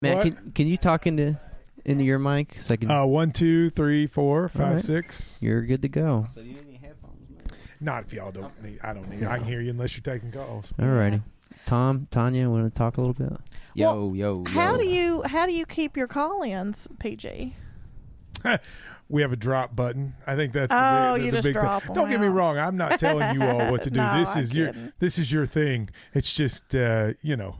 Matt, What? can, can you talk into into your mic so I can? Uh, one, two, three, four, five, right. six. you're good to go. So you need headphones, man? Not if y'all don't need. I don't need. I can hear you unless you're taking calls. Alrighty. Tom, Tanya, want to talk a little bit? Yo, Well, yo, How do you how do you keep your call-ins, PG? We have a drop button. I think that's the, Oh, big, the, you the just big thing. drop 'em Don't get me wrong. I'm not telling you all what to do. No, this I'm is your this is your thing. It's just uh, you know,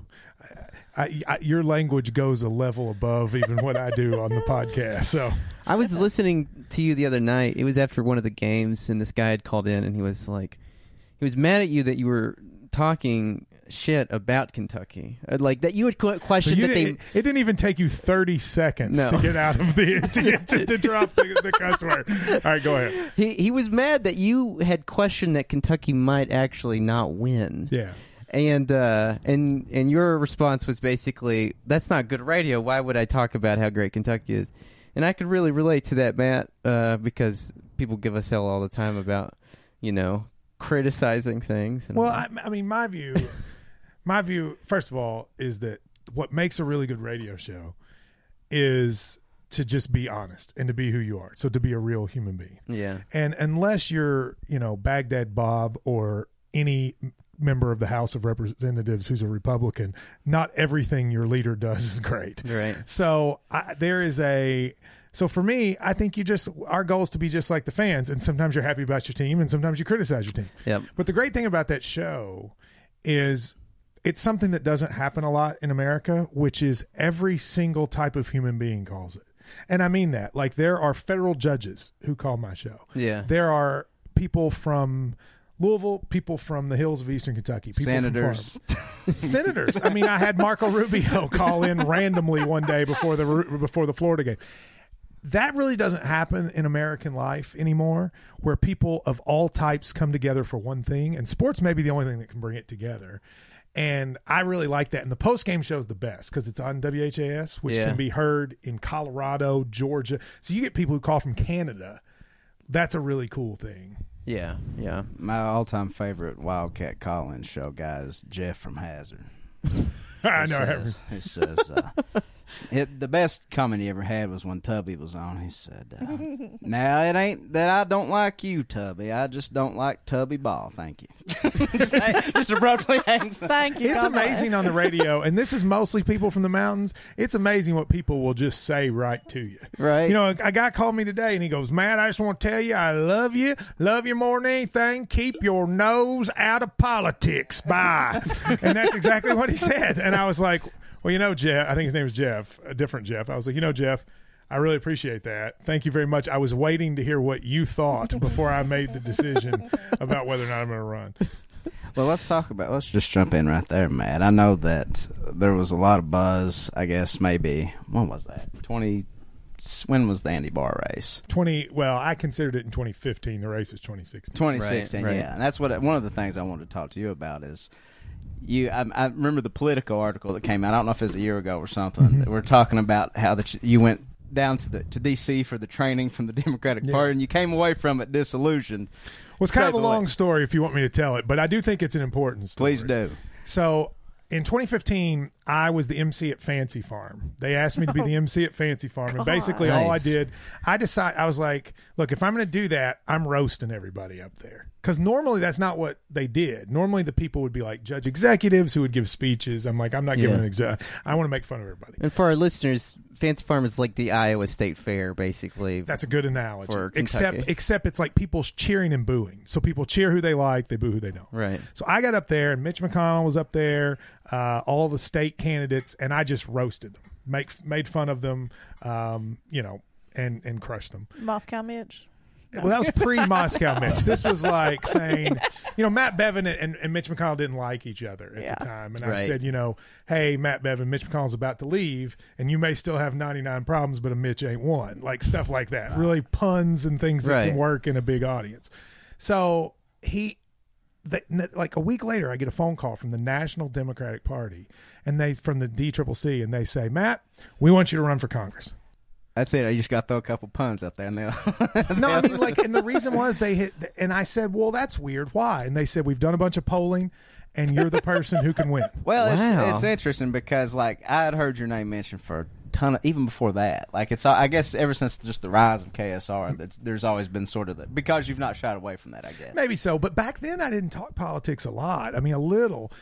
I, I, your language goes a level above even what I do on the podcast. So I was listening to you the other night. It was after one of the games, and this guy had called in, and he was like, he was mad at you that you were talking shit about Kentucky, Uh, like that you had que- So that they. it, it didn't even take you 30 seconds No. to get out of the to, get, to, to drop the, the cuss word. All right, go ahead. He he was mad that you had questioned that Kentucky might actually not win. Yeah. And uh, and and your response was basically, "That's not good radio. Why would I talk about how great Kentucky is?" And I could really relate to that, Matt, uh, because people give us hell all the time about, you know, criticizing things. And, Well, I, I mean, my view, my view, first of all, is that what makes a really good radio show is to just be honest and to be who you are. So to be a real human being. yeah, And unless you're, you know, Baghdad Bob or any member of the House of Representatives who's a Republican, not everything your leader does is great. right. So I, there is a. So for me, I think you just our goal is to be just like the fans, and sometimes you're happy about your team, and sometimes you criticize your team. Yep. But the great thing about that show is it's something that doesn't happen a lot in America, which is every single type of human being calls it. And I mean that. Like there are federal judges who call my show. Yeah. There are people from Louisville, people from the hills of Eastern Kentucky, people Senators. senators. I mean, I had Marco Rubio call in randomly one day before the before the Florida game. That really doesn't happen in American life anymore, where people of all types come together for one thing, and sports may be the only thing that can bring it together. And I really like that. And the post game show is the best because it's on WHAS, which Yeah. can be heard in Colorado, Georgia. So you get people who call from Canada. That's a really cool thing. Yeah, yeah. My all-time favorite Wildcat call-in show guy is Jeff from Hazard. I know. Says, who says uh, it, the best comment he ever had was when Tubby was on. He said, uh, "Now it ain't that I don't like you, Tubby. I just don't like Tubby Ball. Thank you." just, just abruptly hangs. Thank you. It's God bless. amazing on the radio, and this is mostly people from the mountains. It's amazing what people will just say right to you. Right. You know, a, a guy called me today, and he goes, "Matt, I just want to tell you, I love you, love you more than anything. Keep your nose out of politics. Bye." and that's exactly what he said. And I was like, "Well, you know, Jeff. I think his name is Jeff, a different Jeff." I was like, "You know, Jeff." I really appreciate that. Thank you very much. I was waiting to hear what you thought before I made the decision about whether or not I'm going to run. Well, let's talk about. Let's just jump in right there, Matt. I know that there was a lot of buzz. I guess maybe when was that? Twenty. When was the Andy Barr race? 20 well i considered it in 2015 the race was 2016 2016, Right, right. yeah. And that's what one of the things I wanted to talk to you about is you. I, I remember the political article that came out. I don't know if it was a year ago or something. Mm-hmm. We're talking about how that you went down to the to DC for the training from the Democratic Yeah. Party, and you came away from it disillusioned. well it's kind of a long least. story if you want me to tell it but i do think it's an important story Please do. so in 2015 i was the mc at fancy farm they asked me to be the mc at fancy farm and basically all i Nice. did i decided i was like look if i'm going to do that i'm roasting everybody up there because normally that's not what they did normally the people would be like judge executives who would give speeches i'm like i'm not giving Yeah. an exe- i want to make fun of everybody And for our listeners, Fancy Farm is like the Iowa State Fair, basically. That's a good analogy. For except Kentucky. except it's like people cheering and booing. So people cheer who they like, they boo who they don't. right. So I got up there, and Mitch McConnell was up there, uh, all the state candidates, and I just roasted them, make made fun of them, um, you know, and and crushed them. Moscow Mitch. Well, that was pre Moscow Mitch. This was like saying, you know, Matt Bevin and, and Mitch McConnell didn't like each other at Yeah. the time. And I said, you know, hey, Matt Bevin, Mitch McConnell's about to leave, and you may still have 99 problems, but a Mitch ain't one. Like stuff like that. Really puns and things that Right. can work in a big audience. So he, that, like a week later, I get a phone call from the National Democratic Party, and they from the DCCC, and they say, Matt, we want you to run for Congress. That's it. I just got to throw a couple puns out there, and they'll. No, I mean like, and the reason was they hit, and I said, well, that's weird. Why? And they said we've done a bunch of polling, and you're the person who can win. Well, Wow. it's it's interesting because like I had heard your name mentioned for a ton of even before that. Like it's I guess ever since just the rise of KSR, hmm. that's, there's always been sort of the because you've not shied away from that. I guess Maybe so, but back then I didn't talk politics a lot. I mean, a little.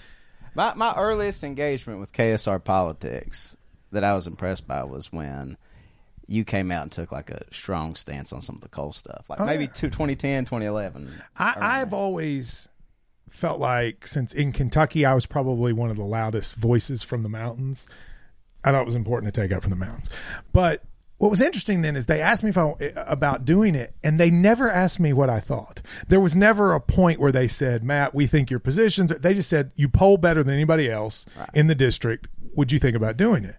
my my earliest engagement with KSR politics that I was impressed by was when. You came out and took like a strong stance on some of the coal stuff, like Oh, maybe yeah. two, 2010, 2011. I, I've always felt like since in Kentucky I was probably one of the loudest voices from the mountains. I thought it was important to take up from the mountains. But what was interesting then is they asked me if I, about doing it, and they never asked me what I thought. There was never a point where they said, "Matt, we think your positions." They just said, "You poll better than anybody else in the district. Would you think about doing it?"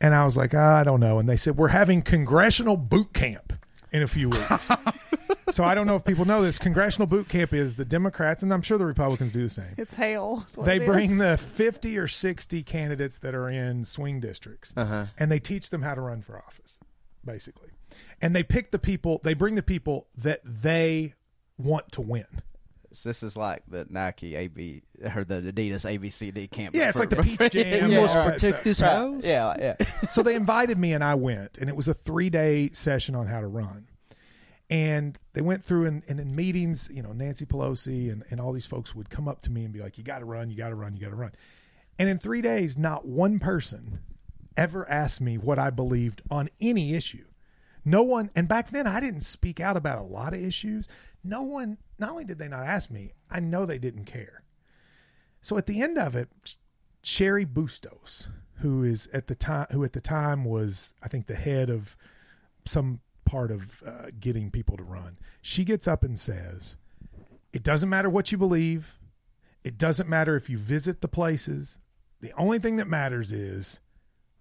And I was like, "Ah, "I don't know." And they said, "We're having congressional boot camp in a few weeks." so I don't know if people know this. Congressional boot camp is the Democrats, and I'm sure the Republicans do the same. It's hell. They it bring is. the 50 or 60 candidates that are in swing districts Uh-huh. and they teach them how to run for office, basically. And they pick the people, they bring the people that they want to win. So this is like the Nike AB or the Adidas ABCD camp. Yeah, it's like the Peach Jam. Yeah, all right. protect stuff. this Right. house. Yeah, yeah. so they invited me and I went, and it was a three day session on how to run. And they went through and, and in meetings, you know, Nancy Pelosi and, and all these folks would come up to me and be like, You got to run, you got to run, you got to run. And in three days, not one person ever asked me what I believed on any issue. No one, and back then I didn't speak out about a lot of issues. No one, not only did they not ask me, I know they didn't care. So at the end of it, Cheri Bustos, who is at the time, who at the time was, I think, the head of some part of uh, getting people to run, she gets up and says, "It doesn't matter what you believe. It doesn't matter if you visit the places. The only thing that matters is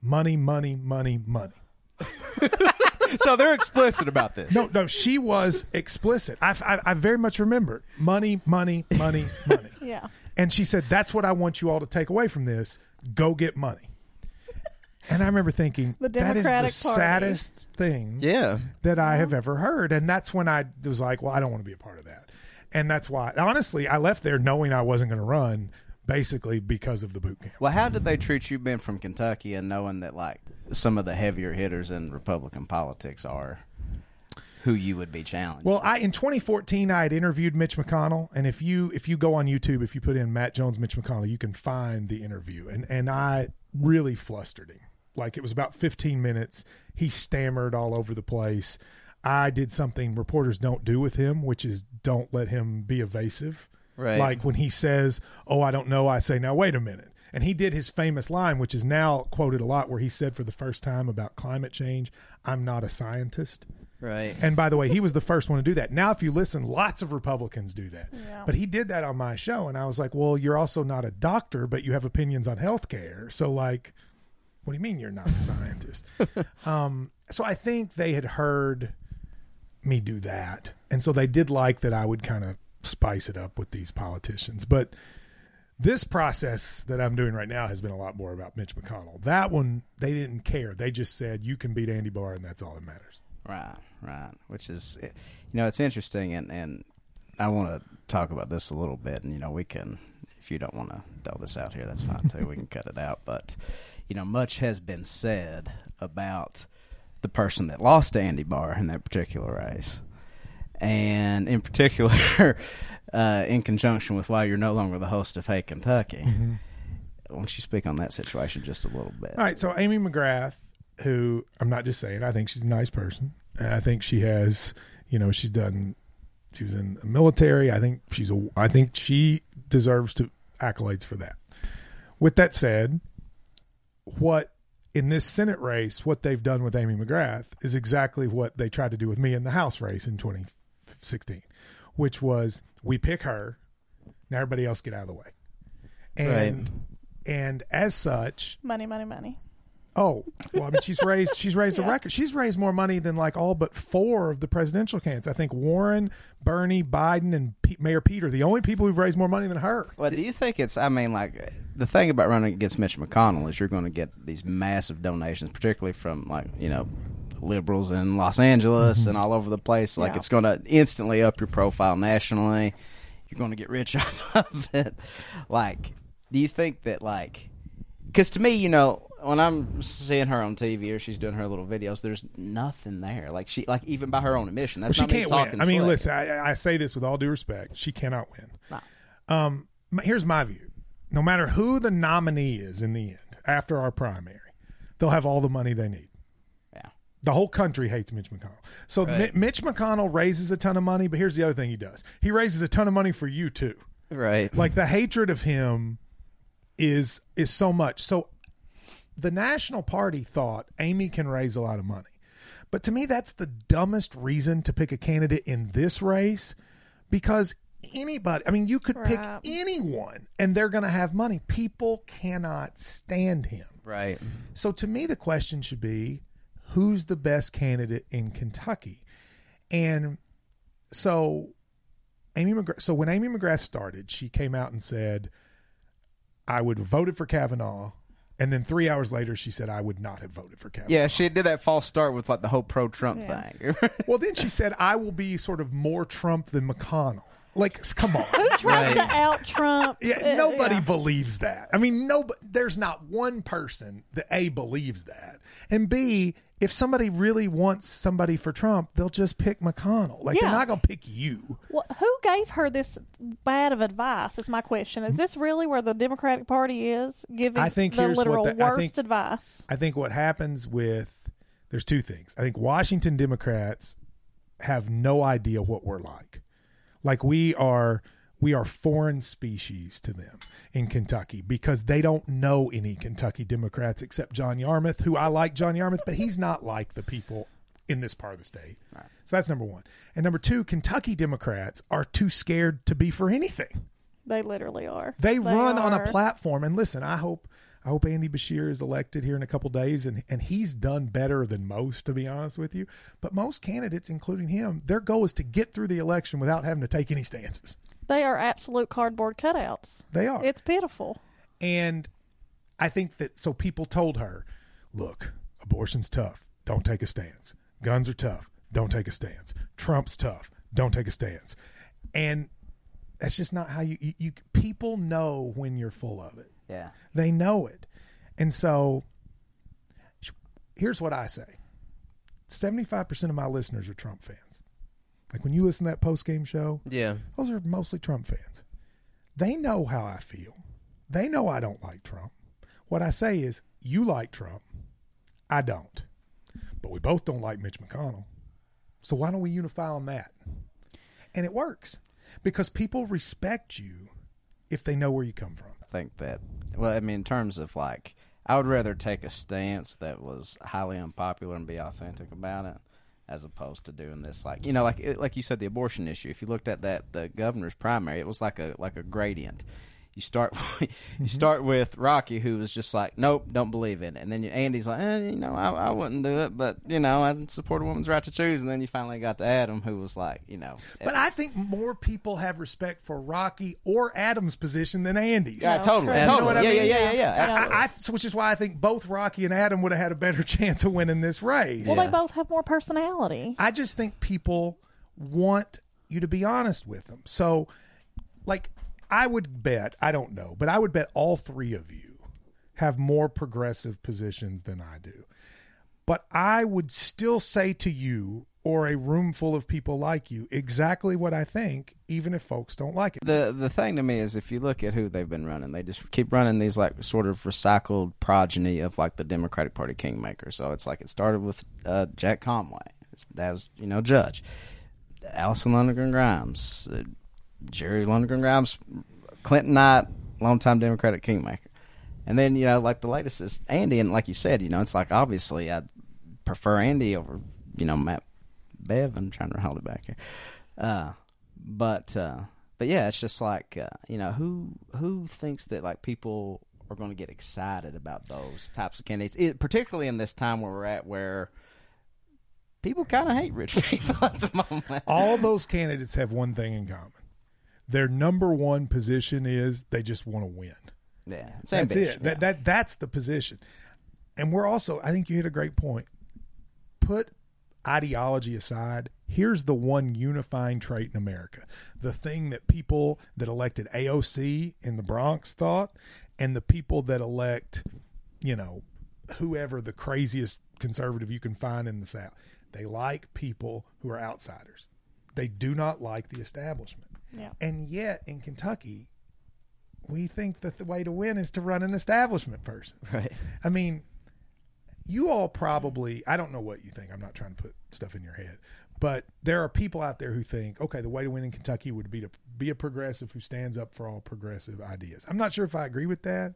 money, money, money, money." so they're explicit about this. No, no, she was explicit. I, I, I very much remember money, money, money, money. Yeah. And she said, That's what I want you all to take away from this. Go get money. And I remember thinking, The that is the Party. saddest thing Yeah. that I have mm-hmm. ever heard. And that's when I was like, Well, I don't want to be a part of that. And that's why, honestly, I left there knowing I wasn't going to run basically because of the boot camp. Well, how did they treat you being from Kentucky and knowing that like some of the heavier hitters in Republican politics are who you would be challenged? Well, I in 2014 I had interviewed Mitch McConnell, and if you if you go on YouTube, if you put in Matt Jones, Mitch McConnell, you can find the interview, and and I really flustered him. Like it was about 15 minutes. He stammered all over the place. I did something reporters don't do with him, which is don't let him be evasive. Right. Like when he says, "Oh, I don't know," I say, "Now wait a minute." And he did his famous line, which is now quoted a lot, where he said for the first time about climate change, "I'm not a scientist." Right. And by the way, he was the first one to do that. Now, if you listen, lots of Republicans do that. Yeah. But he did that on my show. And I was like, well, you're also not a doctor, but you have opinions on health care. So, like, what do you mean you're not a scientist? um, so I think they had heard me do that. And so they did like that I would kind of spice it up with these politicians. But this process that I'm doing right now has been a lot more about Mitch McConnell. That one, they didn't care. They just said, you can beat Andy Barr, and that's all that matters. Right, right. Which is, you know, it's interesting, and and I want to talk about this a little bit, and you know, we can, if you don't want to throw this out here, that's fine too. we can cut it out, but you know, much has been said about the person that lost to Andy Barr in that particular race, and in particular, uh, in conjunction with why you're no longer the host of Hey Kentucky. Why don't you speak on that situation just a little bit? All right, so Amy McGrath, who I'm not just saying, I think she's a nice person, and I think she has, you know, she's done, she was in the military. I think she's a, I think she deserves to accolades for that. With that said, what in this Senate race, what they've done with Amy McGrath is exactly what they tried to do with me in the House race in 2016, which was we pick her, now everybody else get out of the way, and and as such, Money, money, money. Oh, well, I mean, she's raised she's raised a record. She's raised more money than like all but four of the presidential candidates. I think Warren, Bernie, Biden, and P- Mayor Peter, the only people who've raised more money than her. Well, do you think it's? I mean, like the thing about running against Mitch McConnell is you're going to get these massive donations, particularly from like you know liberals in Los Angeles mm-hmm. and all over the place. Like Yeah. it's going to instantly up your profile nationally. you're going to get rich out of it. Like, do you think that like? Because to me, you know, when I'm seeing her on TV or she's doing her little videos, there's nothing there. Like she, like even by her own admission, that's she not can't win. I mean, slick. listen, I, I say this with all due respect. She cannot win. No. Um, here's my view. No matter who the nominee is in the end, after our primary, they'll have all the money they need. Yeah. The whole country hates Mitch McConnell. So Right. Mi- Mitch McConnell raises a ton of money, but here's the other thing he does. He raises a ton of money for you too. Right. Like the hatred of him is is so much. So the National Party thought Amy can raise a lot of money. But to me that's the dumbest reason to pick a candidate in this race because anybody, I mean you could pick anyone and they're going to have money. People cannot stand him. right. So to me, the question should be who's the best candidate in Kentucky? And so Amy McGrath, so when Amy McGrath started, she came out and said, I would have voted for Kavanaugh. And then three hours later, she said, I would not have voted for Kavanaugh. Yeah, she did that false start with like the whole pro Trump Yeah. thing. Well, then she said, I will be sort of more Trump than McConnell. Like, come on. Trying to Right. out Trump. Yeah, nobody believes that. I mean, no, there's not one person that A believes that, and B, if somebody really wants somebody for Trump, they'll just pick McConnell. Like they're not going to pick you. Well, who gave her this bad of advice? Is my question. Is this really where the Democratic Party is giving I think the here's what literal the- I worst think- advice? I think what happens with there's two things. I think Washington Democrats have no idea what we're like. Like we are we are foreign species to them in Kentucky because they don't know any Kentucky Democrats except John Yarmuth, who I like John Yarmuth, but he's not like the people in this part of the state. So that's number one. And number two, Kentucky Democrats are too scared to be for anything. They literally are. They, run on a platform. And listen, I hope I hope Andy Beshear is elected here in a couple days, and and he's done better than most, to be honest with you. But most candidates, including him, their goal is to get through the election without having to take any stances. They are absolute cardboard cutouts. They are. It's pitiful. And I think that so people told her, look, abortion's tough. Don't take a stance. Guns are tough. Don't take a stance. Trump's tough. Don't take a stance. And that's just not how you, you, you people know when you're full of it. Yeah. They know it. And so here's what I say 75% of my listeners are Trump fans. Like when you listen to that post game show, Yeah. those are mostly Trump fans. They know how I feel. They know I don't like Trump. What I say is, you like Trump. I don't. But we both don't like Mitch McConnell. So why don't we unify on that? And it works because people respect you if they know where you come from. Think that well, I mean, in terms of like, I would rather take a stance that was highly unpopular and be authentic about it, as opposed to doing this like you know, like like you said, the abortion issue. If you looked at that, the governor's primary, it was like a like a gradient. You start you start with Rocky, who was just like, nope, don't believe in it, and then you, Andy's like, eh, you know, I, I wouldn't do it, but you know, I support a woman's right to choose, and then you finally got to Adam, who was like, you know, But I think more people have respect for Rocky or Adam's position than Andy's. yeah, No, totally, true. You know what I yeah, mean? yeah, yeah, yeah, yeah, I- I, I, which is why I think both Rocky and Adam would have had a better chance of winning this race. Well, Yeah. they both have more personality. I just think people want you to be honest with them. So, like, I would bet, I don't know, but I would bet all three of you have more progressive positions than I do. But I would still say to you or a room full of people like you exactly what I think, even if folks don't like it. the the thing to me is if you look at who they've been running, they just keep running these like sort of recycled progeny of like the Democratic Party kingmaker. So it's like it started with uh, Jack Conway, that was you know judge, Alison Lundergan Grimes, uh, Jerry Lundergan Grimes, Clinton Knight, longtime Democratic kingmaker, and then you know like the latest is Andy, and like you said, you know it's like obviously I prefer Andy over you know Matt Bev. I'm trying to hold it back here. Uh, but uh, but yeah, it's just like uh, you know who who thinks that like people are going to get excited about those types of candidates, it, particularly in this time where we're at, where people kind of hate rich people at the moment. all those candidates have one thing in common. Their number one position is they just want to win. Yeah, it's That's ambition, it. That, that that's the position. And we're also, I think you hit a great point. Put ideology aside. here's the one unifying trait in America. The thing that people that elected AOC in the Bronx thought, and the people that elect, you know, whoever the craziest conservative you can find in the South. They like people who are outsiders. They do not like the establishment. Yeah. And yet in Kentucky, we think that the way to win is to run an establishment person. Right. I mean, you all probably, I don't know what you think. I'm not trying to put stuff in your head. But there are people out there who think, okay, the way to win in Kentucky would be to be a progressive who stands up for all progressive ideas. I'm not sure if I agree with that,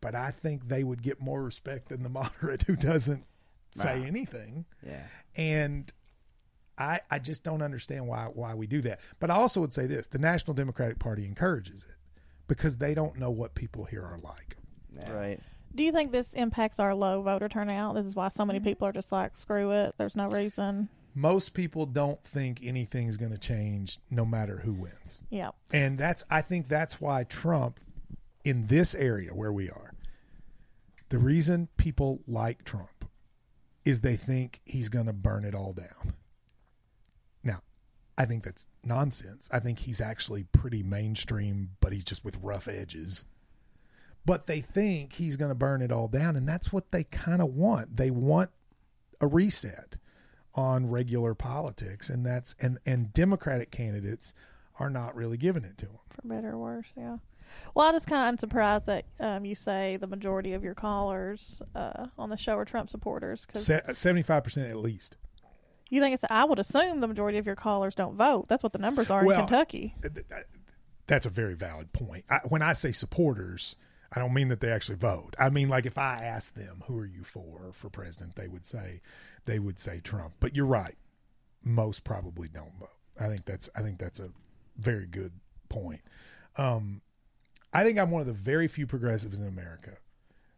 but I think they would get more respect than the moderate who doesn't say Wow. anything. Yeah. And I I just don't understand why why we do that. But I also would say this: the National Democratic Party encourages it because they don't know what people here are like. yeah. Right. Do you think this impacts our low voter turnout? This is why so many mm-hmm. people are just like, screw it. There's no reason. Most people don't think anything's going to change no matter who wins. Yeah. And that's I think that's why Trump in this area where we are. The reason people like Trump is they think he's going to burn it all down. I think that's nonsense. I think he's actually pretty mainstream, but he's just with rough edges. But they think he's going to burn it all down and that's what they kind of want. They want a reset on regular politics and that's and and democratic candidates are not really giving it to them For better or worse, yeah. Well, I just kind of I'm surprised that um, you say the majority of your callers uh, on the show are Trump supporters because Se- 75% at least you think it's. I would assume the majority of your callers don't vote. That's what the numbers are Well, in Kentucky. Th- that's a very valid point. I, when i say supporters i don't mean that they actually vote. I mean like if i asked them who are you for? for president they would say they would say trump. But you're right. Most probably don't vote. I think that's i think that's a very good point. Um i think i'm one of the very few progressives in america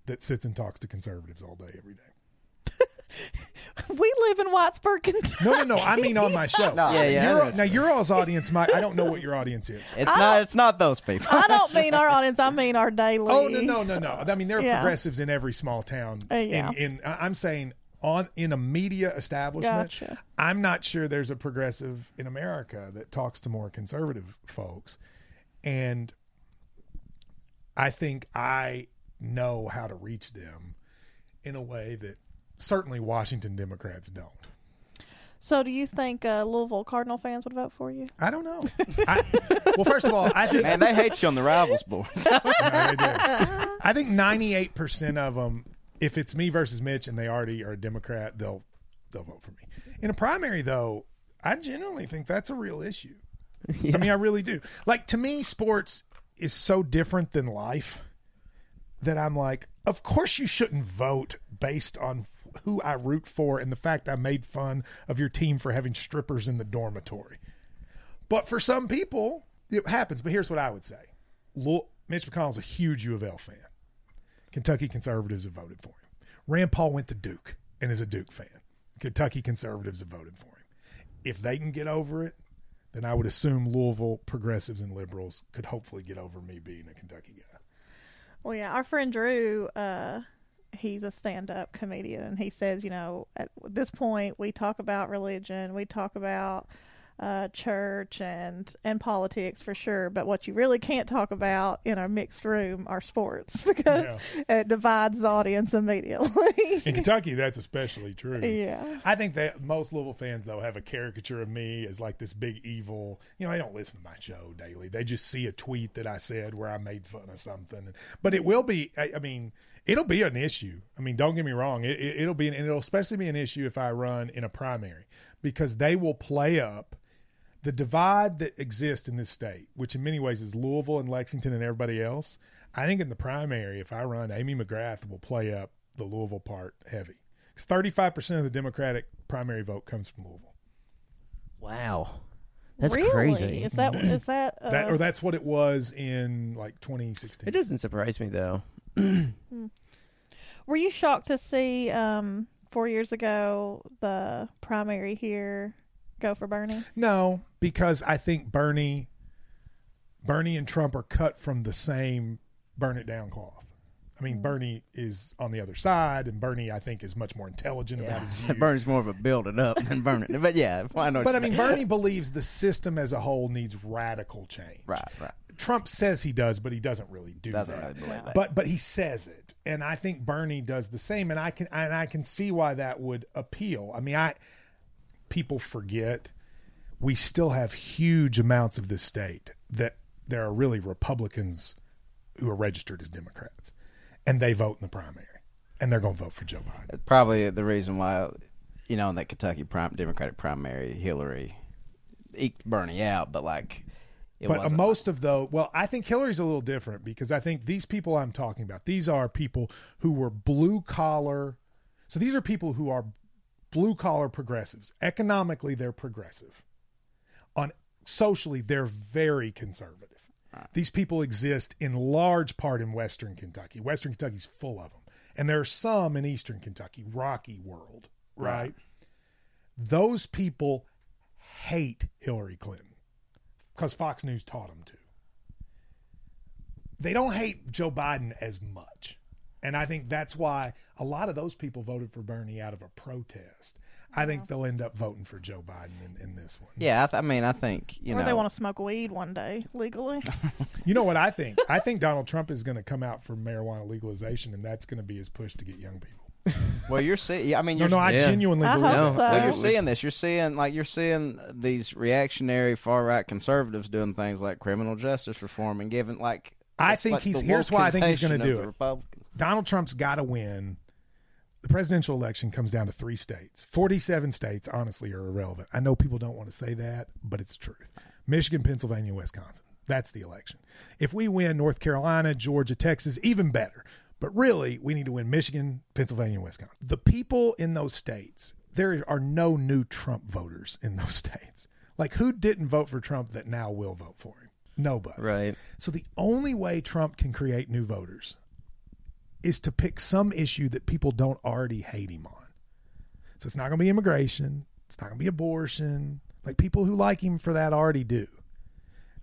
that sits and talks to conservatives all day every day we live in Whitesburg, Kentucky. no no no i mean on my show No, Yeah, yeah, I Your- now your all's audience might i don't know what your audience is It's not. It's not those people. I don't mean our audience. I mean our daily. Oh no no no no! I mean there are Yeah. progressives in every small town. Uh, yeah. In, in I- I'm saying on in a media establishment, Gotcha. I'm not sure there's a progressive in America that talks to more conservative folks, and I think I know how to reach them in a way that certainly Washington Democrats don't. So, do you think uh, Louisville Cardinal fans would vote for you? I don't know. I, well, first of all, I think Man, they hate you on the rivals boards. No. I think ninety eight percent of them, if it's me versus Mitch and they already are a Democrat, they'll they'll vote for me. In a primary, though, I genuinely think that's a real issue. I mean, I really do. Like to me, sports is so different than life that I'm like, of course you shouldn't vote based on who I root for and the fact I made fun of your team for having strippers in the dormitory. But for some people, it happens. But here's what I would say Mitch McConnell's a huge U of L fan. Kentucky conservatives have voted for him. Rand Paul went to Duke and is a Duke fan. Kentucky conservatives have voted for him. If they can get over it, then I would assume Louisville progressives and liberals could hopefully get over me being a Kentucky guy. Well, yeah, our friend Drew, uh, he's a stand-up comedian, and he says, you know, at this point, we talk about religion, we talk about uh, church and and politics for sure, but what you really can't talk about in a mixed room are sports because it divides the audience immediately. In Kentucky, that's especially true. yeah, I think that most Louisville fans though have a caricature of me as like this big evil. You know, they don't listen to my show daily. They just see a tweet that I said where I made fun of something. But it will be. I, I mean, it'll be an issue. I mean, don't get me wrong. It, it, it'll be, an, and it'll especially be an issue if I run in a primary because they will play up the divide that exists in this state, which in many ways is Louisville and Lexington and everybody else. I think in the primary, if I run, Amy McGrath will play up the Louisville part heavy. Because 35% of the Democratic primary vote comes from Louisville. Wow. That's really? crazy. Is that is that, uh, That, or that's what it was in like 2016. It doesn't surprise me though. Were you shocked to see um, four years ago the primary here go for Bernie? No, because I think Bernie, Bernie and Trump are cut from the same burn it down cloth. I mean, Bernie is on the other side, and Bernie, I think, is much more intelligent about his views. Bernie's more of a build it up than burn it. But yeah, I know. what But I you mean, Bernie believes the system as a whole needs radical change. right, right. Trump says he does, but he doesn't really do Doesn't that. really that. But but he says it, and I think Bernie does the same, and I can and I can see why that would appeal. I mean, I people forget we still have huge amounts of this state that there are really Republicans who are registered as Democrats, and they vote in the primary, and they're going to vote for Joe Biden. Probably the reason why, you know, in that Kentucky prim- Democratic primary, Hillary eked Bernie out, but like, it but wasn't most of those, well, I think Hillary's a little different because I think these people I'm talking about, these are people who were blue collar. So these are people who are blue collar progressives. Economically, they're progressive. On socially, they're very conservative. These people exist in large part in Western Kentucky. Western Kentucky's full of them, and there are some in Eastern Kentucky, Rocky World, right? Right. Those people hate Hillary Clinton because Fox News taught them to. They don't hate Joe Biden as much. And I think that's why a lot of those people voted for Bernie out of a protest. I think they'll end up voting for Joe Biden in, in this one. Yeah, I, th- I mean, I think you or know, they want to smoke weed one day legally. You know what I think? I think Donald Trump is going to come out for marijuana legalization, and that's going to be his push to get young people. Well, you're seeing. I mean, No, you're no, I Yeah. genuinely I believe hope that. so. Well, you're seeing this. You're seeing like you're seeing these reactionary far right conservatives doing things like criminal justice reform and giving like. I think like he's- here's why I think he's gonna do it. Donald Trump's got to win. The presidential election comes down to three states. 47 states, honestly, are irrelevant. I know people don't want to say that, but it's the truth. Michigan, Pennsylvania, Wisconsin. That's the election. If we win North Carolina, Georgia, Texas, even better. But really, we need to win Michigan, Pennsylvania, and Wisconsin. The people in those states, there are no new Trump voters in those states. Like, who didn't vote for Trump that now will vote for him? Nobody. Right. So the only way Trump can create new voters is to pick some issue that people don't already hate him on. So it's not going to be immigration. It's not going to be abortion. Like people who like him for that already do.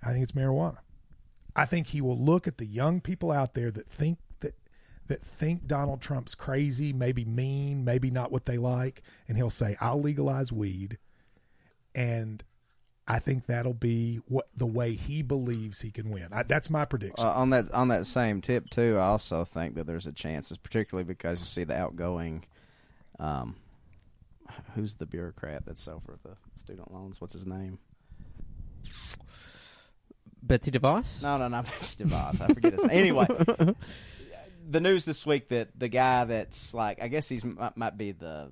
I think it's marijuana. I think he will look at the young people out there that think that that think Donald Trump's crazy, maybe mean, maybe not what they like, and he'll say, "I'll legalize weed." And I think that'll be what the way he believes he can win. I, that's my prediction. Uh, on that on that same tip too, I also think that there's a chance, particularly because you see the outgoing, um, who's the bureaucrat that's over the student loans? What's his name? Betsy DeVos? No, no, not Betsy DeVos. I forget his name. Anyway, the news this week that the guy that's like, I guess he's might, might be the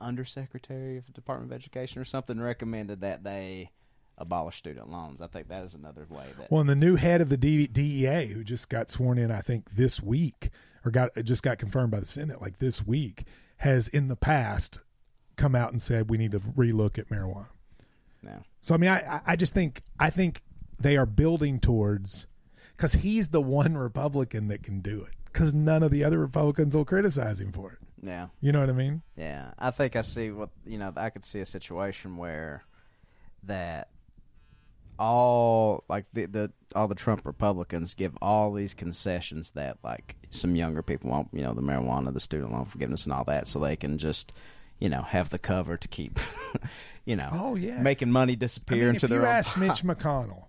undersecretary of the Department of Education or something, recommended that they abolish student loans. I think that is another way that. Well, and the new head of the DEA, who just got sworn in, I think this week, or got just got confirmed by the Senate, like this week, has in the past come out and said we need to relook at marijuana. now, So I mean, I I- I just think I think they are building towards because he's the one Republican that can do it because none of the other Republicans will criticize him for it. yeah. You know what I mean? Yeah, I think I see what you know. I could see a situation where that all like the, the all the Trump Republicans give all these concessions that like some younger people want, you know, the marijuana, the student loan forgiveness, and all that, so they can just you know have the cover to keep you know Oh yeah. making money I disappear mean, into if you their own. asked Mitch McConnell,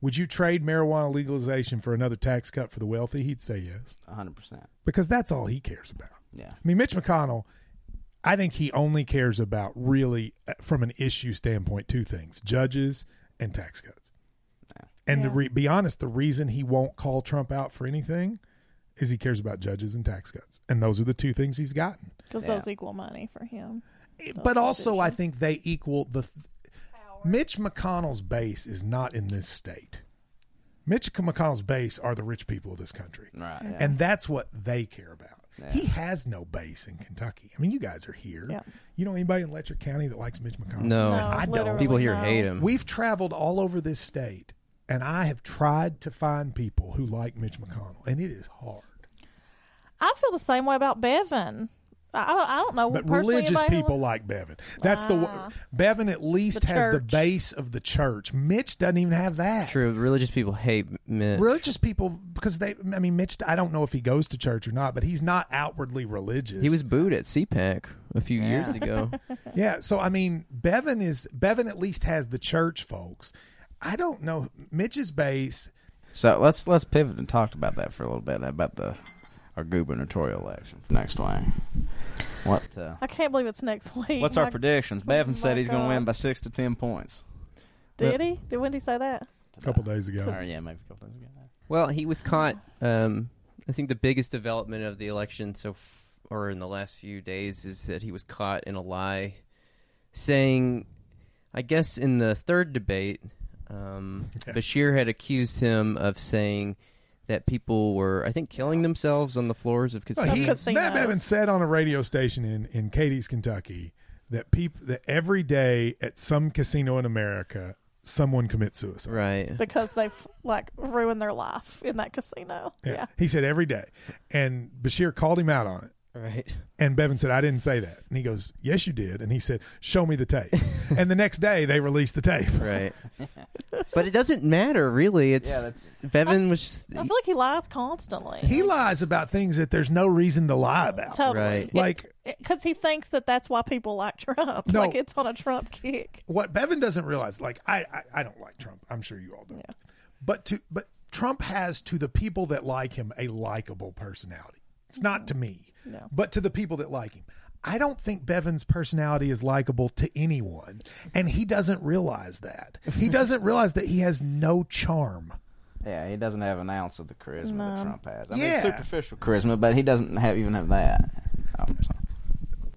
would you trade marijuana legalization for another tax cut for the wealthy? He'd say yes hundred percent. because that's all he cares about. Yeah, I mean, Mitch McConnell, I think he only cares about really, uh, from an issue standpoint, two things: judges and tax cuts. Yeah. And to re- be honest, the reason he won't call Trump out for anything is he cares about judges and tax cuts, and those are the two things he's gotten. Because Yeah. those equal money for him. but also, I think they equal the. Mitch McConnell's base is not in this state. Mitch McConnell's base are the rich people of this country. right. Yeah. And that's what they care about. Yeah. He has no base in Kentucky. I mean, you guys are here. Yeah. You know anybody in Letcher County that likes Mitch McConnell? No. No, I don't. People here no. hate him. We've traveled all over this state, and I have tried to find people who like Mitch McConnell, and it is hard. I feel the same way about Bevin. I, I don't know. But personally religious anybody who- people like Bevin. That's the Ah. the Bevin at least The has the base of the church. Mitch doesn't even have that. True. Religious people hate Mitch. Religious people because they. I mean, Mitch. I don't know if he goes to church or not, but he's not outwardly religious. He was booed at CPAC a few years ago. Yeah. So I mean, Bevin is Bevin at least has the church folks. I don't know Mitch's base. So let's let's pivot and talk about that for a little bit about the our gubernatorial election for next week. What uh, I can't believe it's next week. what's our My- predictions? Bevin said he's going to God. win by six to ten points. Did he? Did Wendy say that? A couple days ago. Or, yeah, maybe a couple days ago. Well, he was caught. Um, I think the biggest development of the election so, f- or in the last few days, is that he was caught in a lie, saying, I guess in the third debate, um, Yeah. Beshear had accused him of saying that people were, I think, killing themselves on the floors of No, casinos. he, casinos. Matt Bevin said on a radio station in in Cadiz, Kentucky, that people that every day at some casino in America, someone commits suicide. Right. Because they've like ruined their life in that casino. Yeah. He said every day, and Beshear called him out on it. Right. And Bevin said, I didn't say that. And he goes, Yes, you did. And he said, Show me the tape. and the next day, they released the tape. Right. but it doesn't matter, really. It's Yeah, that's- Bevin was. Just, I feel like he lies constantly. He lies about things that there's no reason to lie about. totally Right. Like, because he thinks that that's why people like Trump. No. Like it's on a Trump kick. what Bevin doesn't realize, like, I, I, I don't like Trump. I'm sure you all don't. Yeah. But to but Trump has to the people that like him a likable personality. It's not to me, No. but to the people that like him. I don't think Bevin's personality is likable to anyone, and he doesn't realize that. He doesn't realize that he has no charm. Yeah, he doesn't have an ounce of the charisma No. that Trump has. I Yeah. mean, superficial charisma, but he doesn't have even have that. Um, oh, sorry.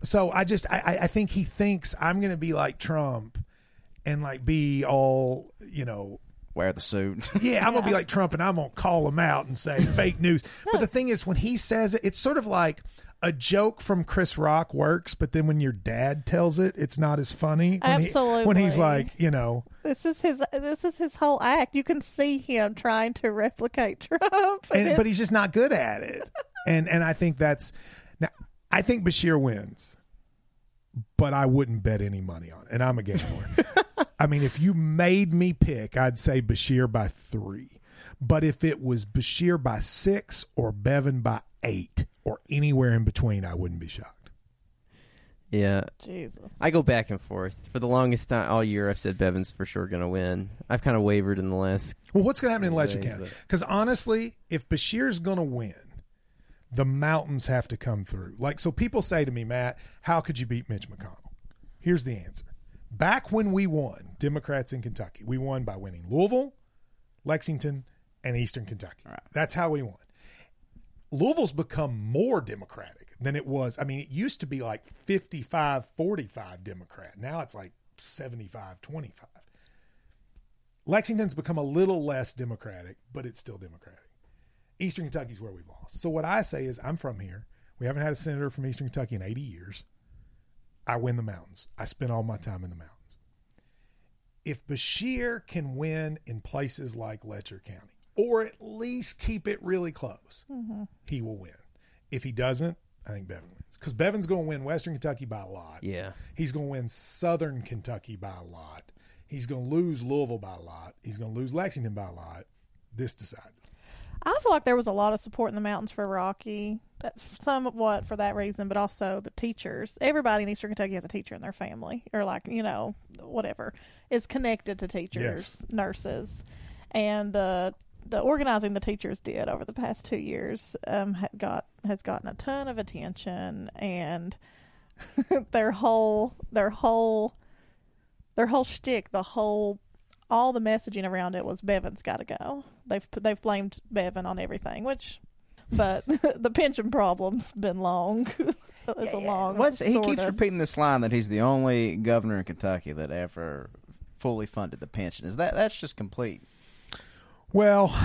So I just I, I- I think he thinks I'm going to be like Trump, and like be all you know Wear the suit. Yeah, I'm gonna be like Trump, and I'm gonna call him out and say fake news. But the thing is, when he says it, it's sort of like a joke from Chris Rock works, but then when your dad tells it, it's not as funny. When He, when he's like, you know, This is his. This is his whole act. You can see him trying to replicate Trump. and, but he's just not good at it. And and I think that's now. I think Beshear wins, but I wouldn't bet any money on it. And I'm a gambler. I mean, if you made me pick, I'd say Beshear by three. But if it was Beshear by six or Bevin by eight or anywhere in between, I wouldn't be shocked. Yeah. Jesus. I go back and forth. For the longest time, all year, I've said Bevin's for sure going to win. I've kind of wavered in the last. Well, what's going to happen in Letcher Ways, County? Because honestly, if Beshear's going to win, the mountains have to come through. Like, so people say to me, Matt, how could you beat Mitch McConnell? Here's the answer. Back when we won, Democrats in Kentucky, we won by winning Louisville, Lexington, and Eastern Kentucky. Right. That's how we won. Louisville's become more Democratic than it was. I mean, it used to be like 55 45 Democrat. Now it's like 75 25. Lexington's become a little less Democratic, but it's still Democratic. Eastern Kentucky's where we've lost. So what I say is, I'm from here. We haven't had a senator from Eastern Kentucky in 80 years. I win the mountains. I spend all my time in the mountains. If Beshear can win in places like Letcher County, or at least keep it really close, he will win. If he doesn't, I think Bevin wins. Because Bevin's going to win Western Kentucky by a lot. Yeah. He's going to win Southern Kentucky by a lot. He's going to lose Louisville by a lot. He's going to lose Lexington by a lot. This decides. I feel like there was a lot of support in the mountains for Rocky. That's somewhat for that reason, but also the teachers. Everybody in Eastern Kentucky has a teacher in their family, or like you know, whatever is connected to teachers, Yes. nurses, and the the organizing the teachers did over the past two years um, had got has gotten a ton of attention, and their whole their whole their whole shtick, the whole all the messaging around it was Bevin's got to go. They've they've blamed Bevin on everything, which, but the pension problem's been long. it's a long. What's, he keeps sorta- repeating this line that he's the only governor in Kentucky that ever fully funded the pension. Is that that's just complete? Well,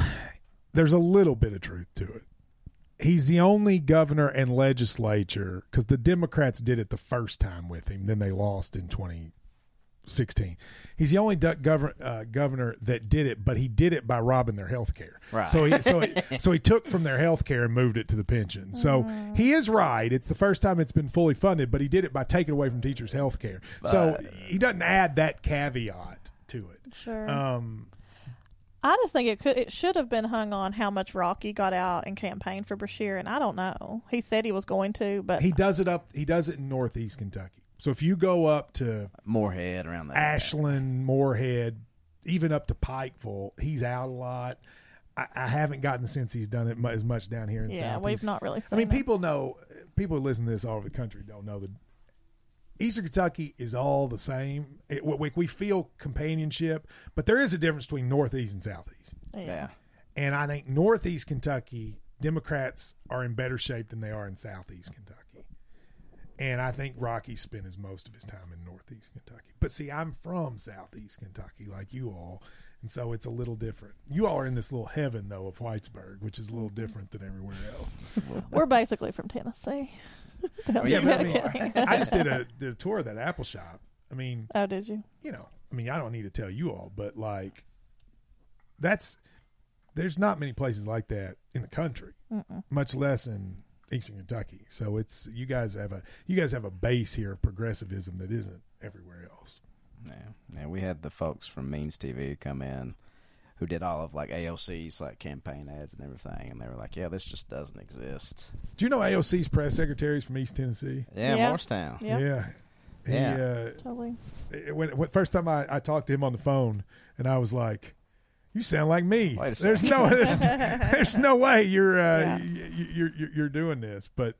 there's a little bit of truth to it. He's the only governor and legislature because the Democrats did it the first time with him. Then they lost in 2016. He's the only du- govern, uh, governor that did it, but he did it by robbing their health care. Right. So he, so, he, so he took from their health care and moved it to the pension. So he is right. It's the first time it's been fully funded, but he did it by taking away from teachers' health care. So he doesn't add that caveat to it. Sure. Um, I just think it could it should have been hung on how much Rocky got out and campaigned for Beshear, and I don't know. He said he was going to, but he does it up. He does it in Northeast Kentucky. So if you go up to Morehead around there. Ashland, Morehead, even up to Pikeville, he's out a lot. I, I haven't gotten the sense he's done it mu- as much down here in South yeah, Southeast. we've not really. I mean, it. people know. People who listen to this all over the country don't know that Eastern Kentucky is all the same. It, we, we feel companionship, but there is a difference between Northeast and Southeast. Yeah. And I think Northeast Kentucky Democrats are in better shape than they are in Southeast Kentucky. And I think Rocky spent his most of his time in Northeast Kentucky. But see, I'm from Southeast Kentucky, like you all, and so it's a little different. You all are in this little heaven though of Whitesburg, which is a little different than everywhere else. we're basically from Tennessee. Oh, yeah, but I mean, I just did a did a tour of that Appalshop. I mean, oh, did you? you know, I mean, I don't need to tell you all, but like, that's there's not many places like that in the country, much less in Eastern Kentucky. So it's you guys have a you guys have a base here of progressivism that isn't everywhere else. Yeah, yeah. We had the folks from Means TV come in, who did all of like AOC's like campaign ads and everything, and they were like, "Yeah, this just doesn't exist." Do you know AOC's press secretaries from East Tennessee? Yeah, Yeah. Morristown. Yep. Yeah. He, Yeah. Totally. uh, when, when first time I, I talked to him on the phone, and I was like, "You sound like me." Wait a there's no, there's, there's no way you're, uh, Yeah. y- y- you're you're you're doing this. But,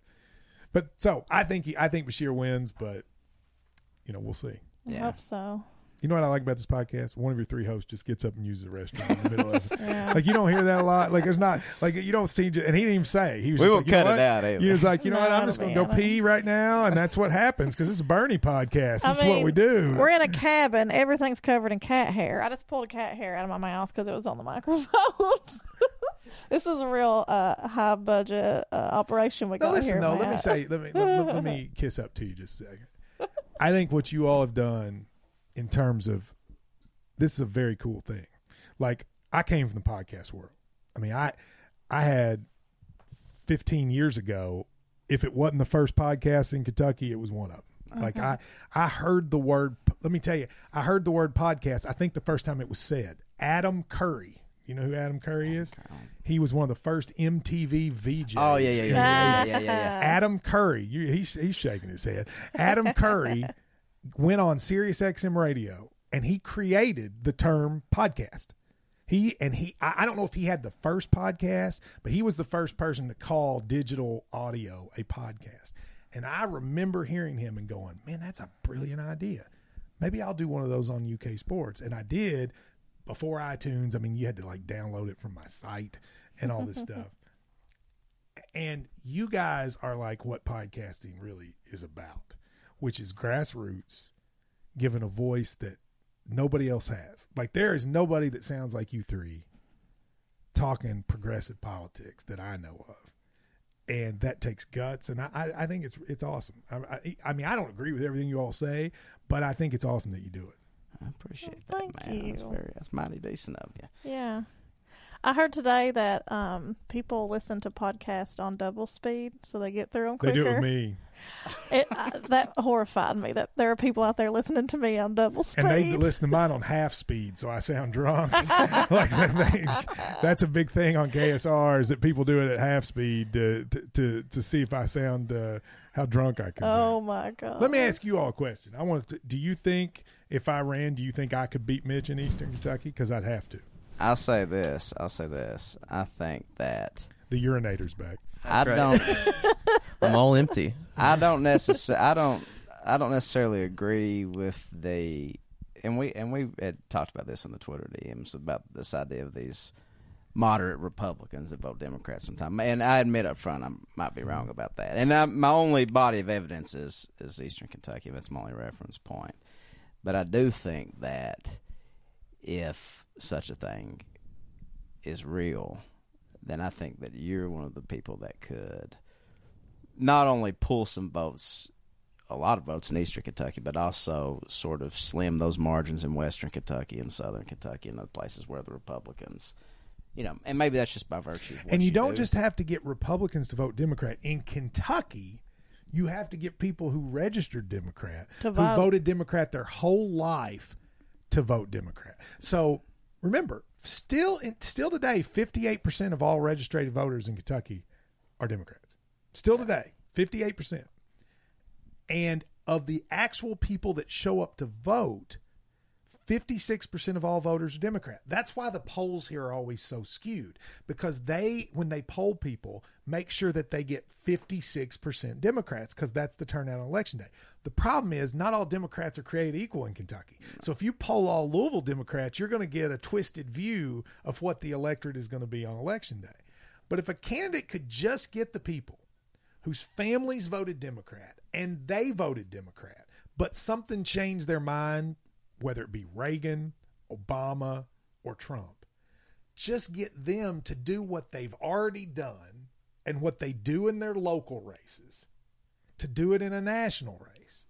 but so I think he, I think Beshear wins, but you know we'll see. I Yeah. hope so. You know what I like about this podcast? One of your three hosts just gets up and uses the restroom in the middle of it. Yeah. Like you don't hear that a lot. Like there's not like you don't see, and he didn't even say. He was We just won't like, you know cut it what? out either. He was like, you know No, what? I'm just going to go pee right now, and that's what happens because it's a Bernie podcast. I This is what we do. We're in a cabin. Everything's covered in cat hair. I just pulled a cat hair out of my mouth because it was on the microphone. this is a real uh, high budget uh, operation we No, got listen. here. No, let me say. Let me let, let- let me kiss up to you just a second. I think what you all have done in terms of this is a very cool thing. Like I came from the podcast world. I mean, I I had 15 years ago. If it wasn't the first podcast in Kentucky, it was one of them. Uh-huh. Like I I heard the word. Let me tell you, I heard the word podcast. I think the first time it was said. Adam Curry. You know who Adam Curry is? He was one of the first MTV VJs. Oh yeah, yeah, yeah, yeah, yeah, yeah, yeah, yeah. Adam Curry, you, he's he's shaking his head. Adam Curry went on Sirius XM radio and he created the term podcast. He and he I I don't know if he had the first podcast, but he was the first person to call digital audio a podcast. And I remember hearing him and going, "Man, that's a brilliant idea. Maybe I'll do one of those on UK Sports." And I did before iTunes. I mean, you had to like download it from my site and all this stuff and you guys are like what podcasting really is about, which is grassroots, given a voice that nobody else has. Like there is nobody that sounds like you three talking progressive politics that I know of. And that takes guts, and I, I, I think it's it's awesome. I, I, I mean, I don't agree with everything you all say, but I think it's awesome that you do it. I appreciate Well, that, thank man. That's you. very that's mighty decent of you. Yeah. I heard today that um, people listen to podcasts on double speed, so they get through them quicker. They do it with me, It, uh, that horrified me. That there are people out there listening to me on double speed. and they listen to mine on half speed, so I sound drunk. like they, that's a big thing on KSR is that people do it at half speed to to to, to see if I sound uh, how drunk I can oh sound. my god! Let me ask you all a question. I want. To, do you think if I ran, do you think I could beat Mitch in Eastern Kentucky? Because I'd have to. I'll say this. I'll say this. I think that The urinator's back. I right. don't. I'm all empty. I don't necessarily. I don't. I don't necessarily agree with the. And we and we had talked about this in the Twitter DMs about this idea of these moderate Republicans that vote Democrats sometimes. And I admit up front I might be wrong about that. And I, my only body of evidence is is Eastern Kentucky. That's my only reference point. But I do think that if such a thing is real, then I think that you're one of the people that could not only pull some votes a lot of votes in Eastern Kentucky, but also sort of slim those margins in Western Kentucky and Southern Kentucky and other places where the Republicans, you know, and maybe that's just by virtue. Of what and you, don't do. just have to get Republicans to vote Democrat. In Kentucky, you have to get people who registered Democrat, To who vote. voted Democrat their whole life, to vote Democrat. So remember, still, in, still today, fifty-eight percent of all registered voters in Kentucky are Democrats. Still today, fifty-eight percent. And of the actual people that show up to vote, 56% of all voters are Democrat. That's why the polls here are always so skewed because they, when they poll people, make sure that they get 56% Democrats because that's the turnout on election day. The problem is not all Democrats are created equal in Kentucky. So if you poll all Louisville Democrats, you're going to get a twisted view of what the electorate is going to be on election day. But if a candidate could just get the people whose families voted Democrat and they voted Democrat, but something changed their mind, whether it be Reagan, Obama, or Trump. Just get them to do what they've already done and what they do in their local races to do it in a national race.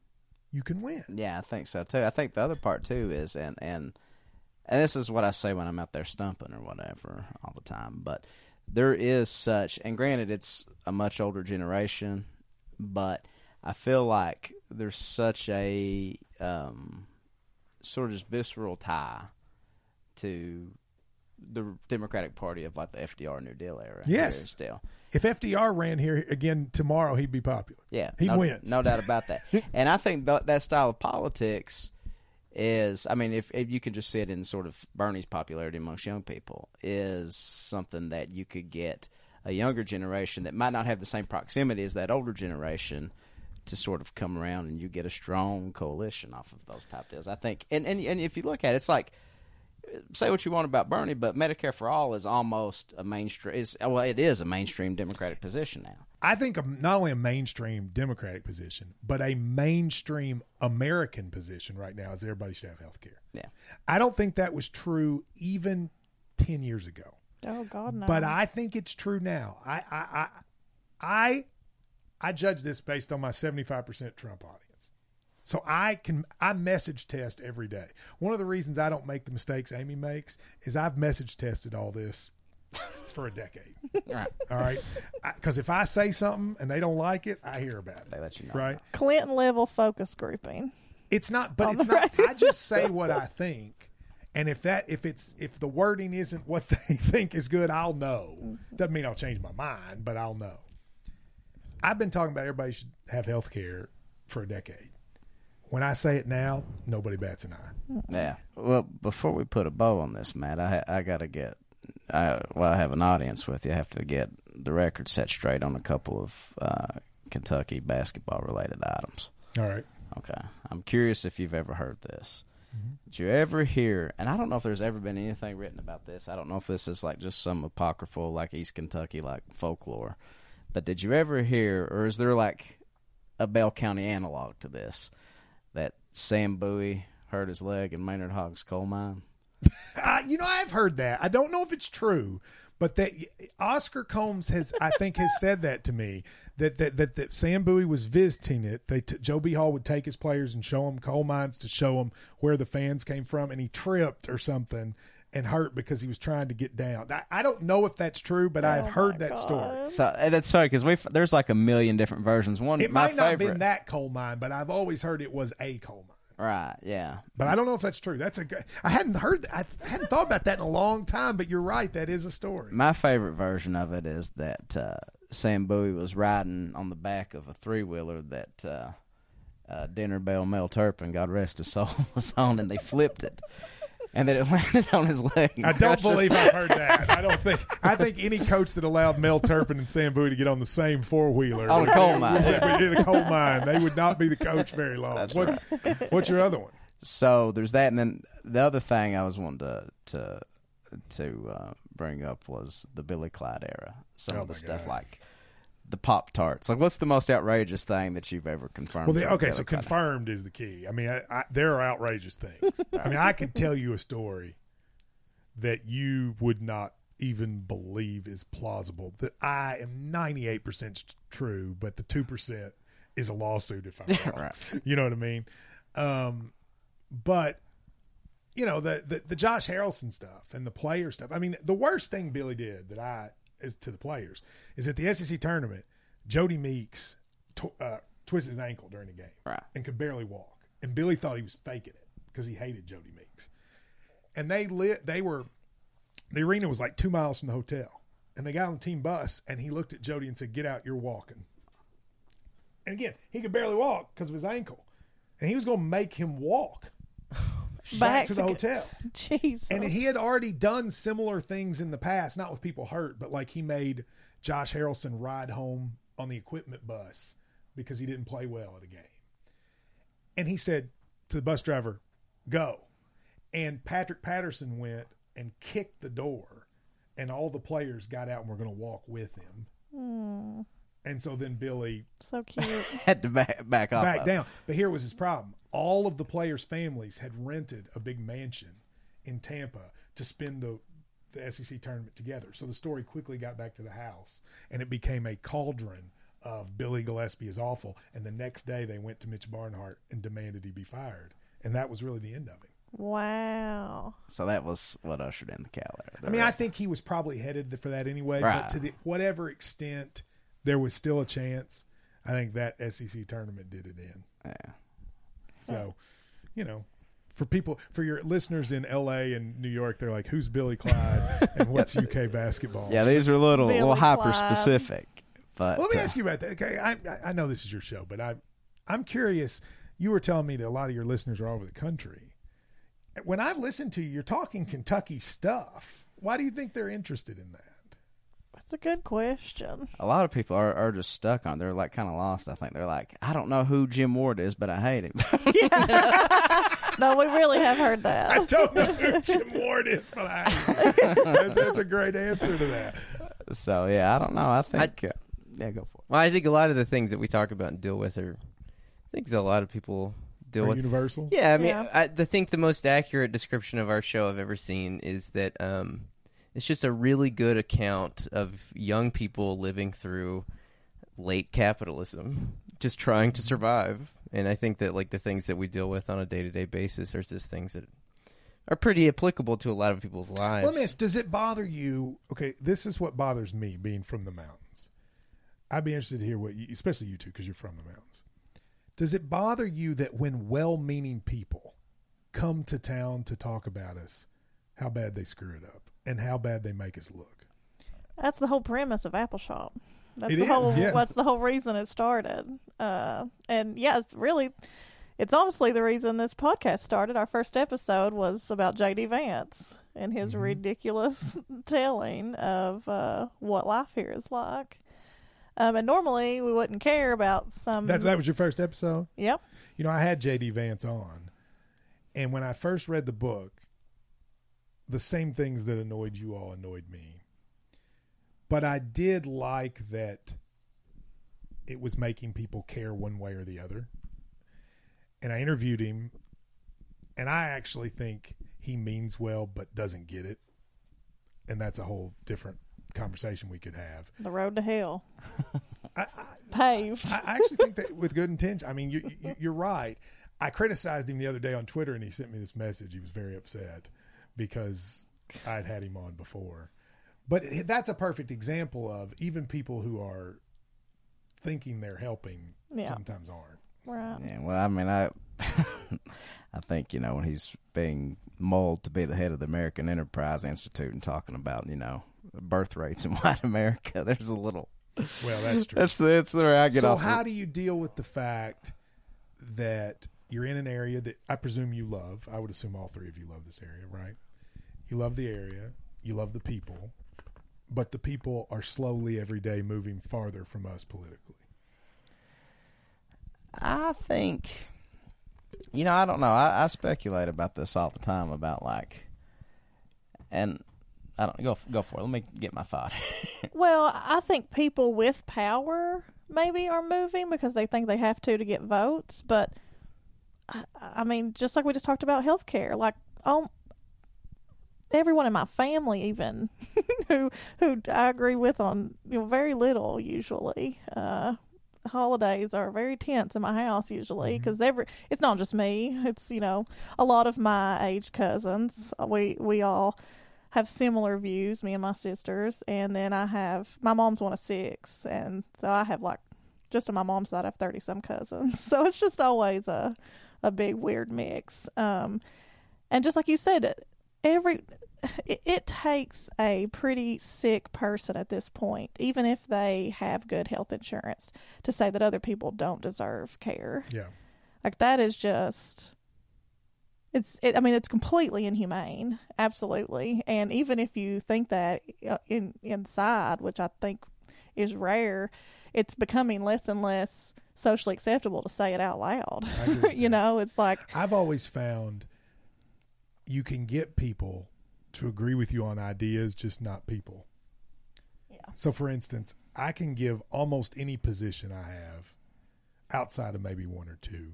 You can win. Yeah, I think so too. I think the other part too is, and and and this is what I say when I'm out there stumping or whatever all the time. But there is such, and granted, it's a much older generation, but I feel like there's such a um, sort of just visceral tie to the Democratic Party of like the FDR New Deal era. Yes. still. If FDR ran here again tomorrow, he'd be popular. Yeah, He'd no, win. No doubt about that. and I think th- that style of politics is, I mean, if, if you can just see it in sort of Bernie's popularity amongst young people, is something that you could get a younger generation that might not have the same proximity as that older generation to sort of come around and you get a strong coalition off of those type deals. I think, and, and, and if you look at it, it's like, say what you want about Bernie, but Medicare for all is almost a mainstream. Is well, it is a mainstream Democratic position now. I think a, not only a mainstream Democratic position, but a mainstream American position right now is everybody should have health care. Yeah. I don't think that was true even 10 years ago. Oh God, no. But I think it's true now. I I I I, I judge this based on my 75% Trump audience. So I can I message test every day. One of the reasons I don't make the mistakes Amy makes is I've message tested all this for a decade. All right. All right, because if I say something and they don't like it, I hear about it. They let you know. Right? Clinton level focus grouping. It's not, but it's not. radio. I just say what I think, and if that if it's if the wording isn't what they think is good, I'll know. Mm-hmm. Doesn't mean I'll change my mind, but I'll know. I've been talking about everybody should have health care for a decade. When I say it now, nobody bats an eye. Yeah. Well, before we put a bow on this, Matt, I I gotta get. I, well, I have an audience with you. I have to get the record set straight on a couple of uh, Kentucky basketball related items. All right. Okay. I'm curious if you've ever heard this. Did you ever hear? And I don't know if there's ever been anything written about this. I don't know if this is like just some apocryphal, like East Kentucky, like folklore. But did you ever hear, or is there like a Bell County analog to this? That Sam Bowie hurt his leg in Maynard Hogg's coal mine. You know, I've heard that. I don't know if it's true, but that Oscar Combs has, I think, has said that to me that that that, that Sam Bowie was visiting it. They t- Joe B. Hall would take his players and show them coal mines to show them where the fans came from, and he tripped or something and hurt because he was trying to get down. I, I don't know if that's true, but I've Oh heard my that story. So and that's sorry because we there's like a million different versions. One It my might not have favorite, been that coal mine, but I've always heard it was a coal mine. right? Yeah, But I don't know if that's true. That's a good. I hadn't heard. I hadn't thought about that in a long time. But you're right. That is a story. My favorite version of it is that uh, Sam Bowie was riding on the back of a three wheeler that uh, uh, Dinner Bell Mel Turpin, God rest his soul, was on, and they flipped it, and then it landed on his leg. I don't believe I've heard that. I don't think. I think any coach that allowed Mel Turpin and Sam Bowie to get on the same four wheeler On a coal mine, yeah. in a coal mine, they would not be the coach very long. That's what, What's your other one? So there's that, and then the other thing I was wanting to to to uh, bring up was the Billy Clyde era. Some Oh of the stuff God. like the Pop Tarts. Like, what's the most outrageous thing that you've ever confirmed? Well, the, from okay, so confirmed is the key. I mean, I, I, there are outrageous things. I mean, I could tell you a story that you would not even believe is plausible. That I am ninety eight percent true, but the two percent is a lawsuit if I'm wrong. Right. You know what I mean? Um, but you know the, the the Josh Harrelson stuff and the player stuff. I mean, the worst thing Billy did that I is to the players is at the SEC tournament, Jodie Meeks tw- uh, twisted his ankle during the game Right. and could barely walk, and Billy thought he was faking it because he hated Jodie Meeks, and they lit. They were the arena was like two miles from the hotel, and they got on the team bus, and he looked at Jodie and said, "Get out, you're walking." And again, he could barely walk because of his ankle, and he was going to make him walk back, to the hotel. Jesus. And he had already done similar things in the past, not with people hurt, but like he made Josh Harrelson ride home on the equipment bus because he didn't play well at a game. And he said to the bus driver, "Go." And Patrick Patterson went and kicked the door, and all the players got out and were going to walk with him. Hmm, And so then Billy so cute. Had to back back off. back of it. down. But here was his problem. All of the players' families had rented a big mansion in Tampa to spend the the SEC tournament together. So the story quickly got back to the house and it became a cauldron of Billy Gillispie is awful. And the next day they went to Mitch Barnhart and demanded he be fired. And that was really the end of it. wow. So that was what ushered in the Cal era. I mean, I think he was probably headed for that anyway, but to the whatever extent there was still a chance, I think that SEC tournament did it in. Yeah. So, you know, for people, for your listeners in L.A. and New York, they're like, "Who's Billy Clyde and what's UK basketball?" Yeah, these are a little Billy little hyper specific. But Well, let me uh, ask you about that. Okay, I I- I know this is your show, but I I'm curious. You were telling me that a lot of your listeners are all over the country. When I've listened to you, you're talking Kentucky stuff. Why do you think they're interested in that? That's a good question. a lot of people are, are just stuck on. They're like kind of lost. I think they're like, I don't know who Jim Ward is, but I hate him. No, we really have heard that. I don't know who Jim Ward is, but I that- that's a great answer to that. so yeah, I don't know. I think I, uh, yeah, go for it. Well, I think a lot of the things that we talk about and deal with are things that a lot of people deal Are with. Universal. Yeah, I mean, Yeah. I, I think the most accurate description of our show I've ever seen is that um, it's just a really good account of young people living through late capitalism, just trying to survive. And I think that like the things that we deal with on a day to day basis are just things that are pretty applicable to a lot of people's lives. Let me ask, does it bother you? Okay, this is what bothers me being from the mountains. I'd be interested to hear what you, especially you two, because you're from the mountains. Does it bother you that when well meaning people come to town to talk about us, how bad they screw it up and how bad they make us look? That's the whole premise of Appalshop. That's It the is, whole. yes. That's the whole reason it started. Uh, and yeah, it's really, it's honestly the reason this podcast started. Our first episode was about J.D. Vance and his Mm-hmm. ridiculous telling of uh, what life here is like. Um, and normally we wouldn't care about some. That, that was your first episode? yep. You know, I had JD Vance on, and when I first read the book, the same things that annoyed you all annoyed me. But I did like that it was making people care one way or the other. And I interviewed him, and I actually think he means well but doesn't get it. And that's a whole different conversation we could have. The road to hell. I, Paved. I I actually think that with good intention. I mean, you, you, you're right. I criticized him the other day on Twitter, and he sent me this message. He was very upset because I'd had him on before. But that's a perfect example of even people who are thinking they're helping Yeah. sometimes aren't. right. Yeah, well, I mean, I I think you know when he's being molded to be the head of the American Enterprise Institute and talking about you know birth rates in white America, there's a little. Well, that's true. That's that's where I get so off. how do you deal with the fact that you're in an area that I presume you love? I would assume all three of you love this area, right? You love the area, you love the people, but the people are slowly every day moving farther from us politically. I think, you know, I don't know. I, I speculate about this all the time about like, and I don't go go for it. Let me get my thought. Well, I think people with power maybe are moving because they think they have to to get votes. But I, I mean, just like we just talked about healthcare, like oh, everyone in my family, even who who I agree with on you know very little usually, uh, holidays are very tense in my house usually Mm-hmm. because every it's not just me. It's you know a lot of my age cousins. We we all have similar views. Me and my sisters, and then I have my mom's one of six, and so I have like just on my mom's side I have thirty some cousins. So it's just always a a big weird mix. Um, and just like you said, every it, it takes a pretty sick person at this point, even if they have good health insurance, to say that other people don't deserve care. Yeah. Like that is just it's it, I mean it's completely inhumane, absolutely. And even if you think that uh, in inside, which I think is rare, it's becoming less and less socially acceptable to say it out loud. I agree with you know, it's like I've always found you can get people to agree with you on ideas, just not people. Yeah. So, for instance, I can give almost any position I have outside of maybe one or two,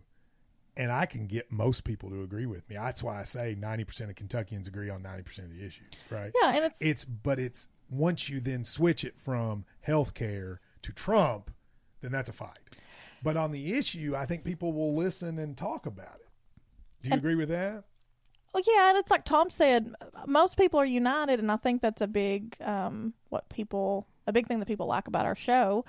and I can get most people to agree with me. That's why I say 90% of Kentuckians agree on 90% of the issues, right? yeah, and it's It's, but it's once you then switch it from health care to Trump, then that's a fight. But on the issue, I think people will listen and talk about it. Do you And- agree with that? Well, yeah, and it's like Tom said, most people are united, and I think that's a big um, what people a big thing that people like about our show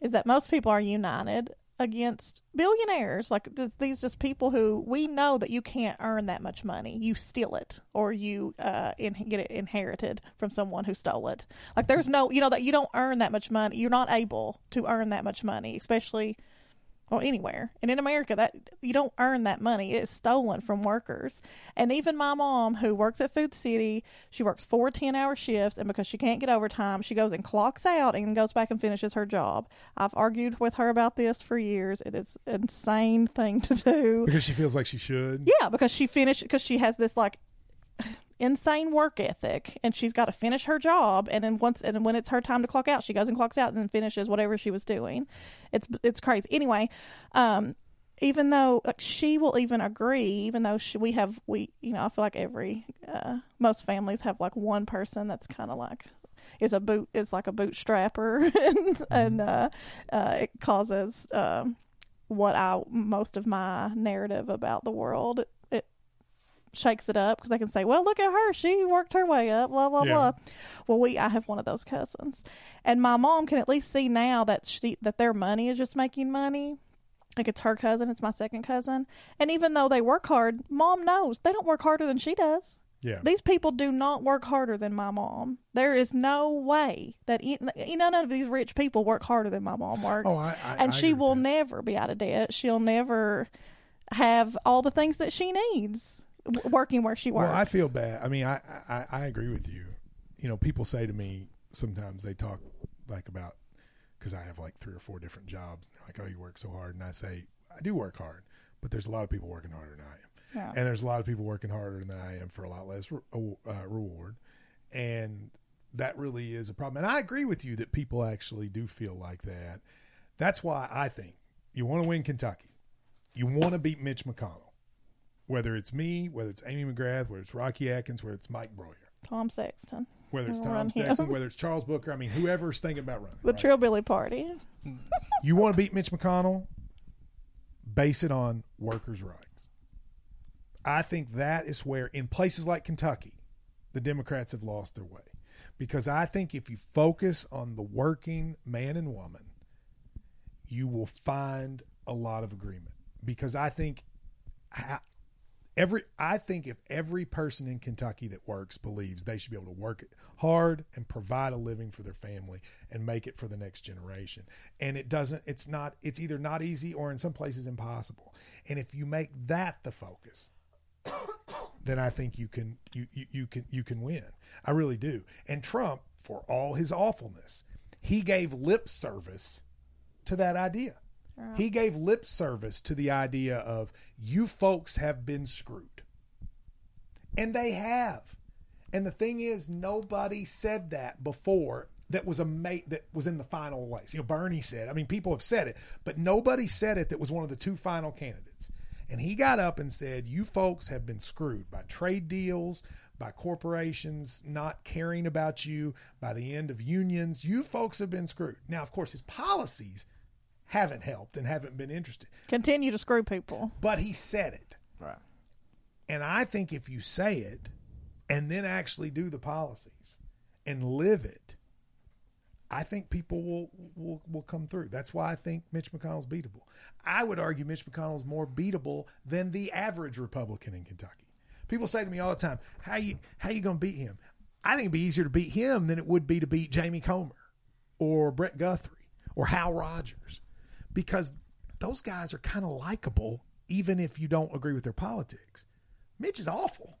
is that most people are united against billionaires. Like th- these just people who we know that you can't earn that much money, you steal it or you uh, in- get it inherited from someone who stole it. Like there's no, you know, that you don't earn that much money. You're not able to earn that much money, especially well anywhere. And in america that you don't earn that money. It's stolen from workers. And even my mom who works at food city she works four 10 hour shifts and because she can't get overtime she goes and clocks out and goes back and finishes her job. I've argued with her about this for years. And it is an insane thing to do. Because she feels like she should. yeah because she finished because she has this like insane work ethic and she's got to finish her job and then once and when it's her time to clock out she goes and clocks out and then finishes whatever she was doing. It's it's crazy. Anyway um even though like, she will even agree even though she, we have we you know i feel like every uh most families have like one person that's kind of like is a boot is like a bootstrapper and and uh uh it causes um what I most of my narrative about the world shakes it up because they can say, "Well, look at her; she worked her way up." Blah blah Yeah. blah. Well, we I have one of those cousins, and my mom can at least see now that she that their money is just making money. Like it's her cousin, it's my second cousin, and even though they work hard, mom knows they don't work harder than she does. Yeah. These people do not work harder than my mom. There is no way that e- none of these rich people work harder than my mom works Oh, I, I and I she will that. never be out of debt. She'll never have all the things that she needs working where she works. Well, I feel bad. I mean, I, I I agree with you. You know, people say to me sometimes they talk like about because I have like three or four different jobs. And they're like, "Oh, you work so hard," and I say, "I do work hard, but there's a lot of people working harder than I am." Yeah. and there's a lot of people working harder than I am for a lot less re- uh, reward, and that really is a problem. And I agree with you that people actually do feel like that. That's why I think you want to win Kentucky, you want to beat Mitch McConnell, whether it's me, whether it's Amy McGrath, whether it's Rocky Adkins, whether it's Mike Broihier, Tom Sexton, whether it's Tom him. Whether it's Charles Booker. I mean, whoever's thinking about running. the right? Trillbilly Party. You want to beat Mitch McConnell? Base it on workers' rights. I think that is where, in places like Kentucky, the Democrats have lost their way. Because I think if you focus on the working man and woman, you will find a lot of agreement. Because I think every I think if every person in Kentucky that works believes they should be able to work hard and provide a living for their family and make it for the next generation. And it doesn't it's not it's either not easy or in some places impossible. And if you make that the focus, then I think you can you, you you can you can win. I really do. And Trump, for all his awfulness, he gave lip service to that idea. He gave lip service to the idea of you folks have been screwed. And they have. And the thing is, nobody said that before that was a mate that was in the final race. You know, Bernie said, I mean, people have said it, but nobody said it that was one of the two final candidates. And he got up and said, You folks have been screwed by trade deals, by corporations not caring about you, by the end of unions. You folks have been screwed. Now, of course, his policies haven't helped and haven't been interested. Continue to screw people. But he said it. Right. And I think if you say it and then actually do the policies and live it, I think people will, will will come through. That's why I think Mitch McConnell's beatable. I would argue Mitch McConnell's more beatable than the average Republican in Kentucky. People say to me all the time, "How you how you going to beat him?" I think it'd be easier to beat him than it would be to beat Jamie Comer or Brett Guthrie or Hal Rogers because those guys are kind of likable even if you don't agree with their politics. Mitch is awful.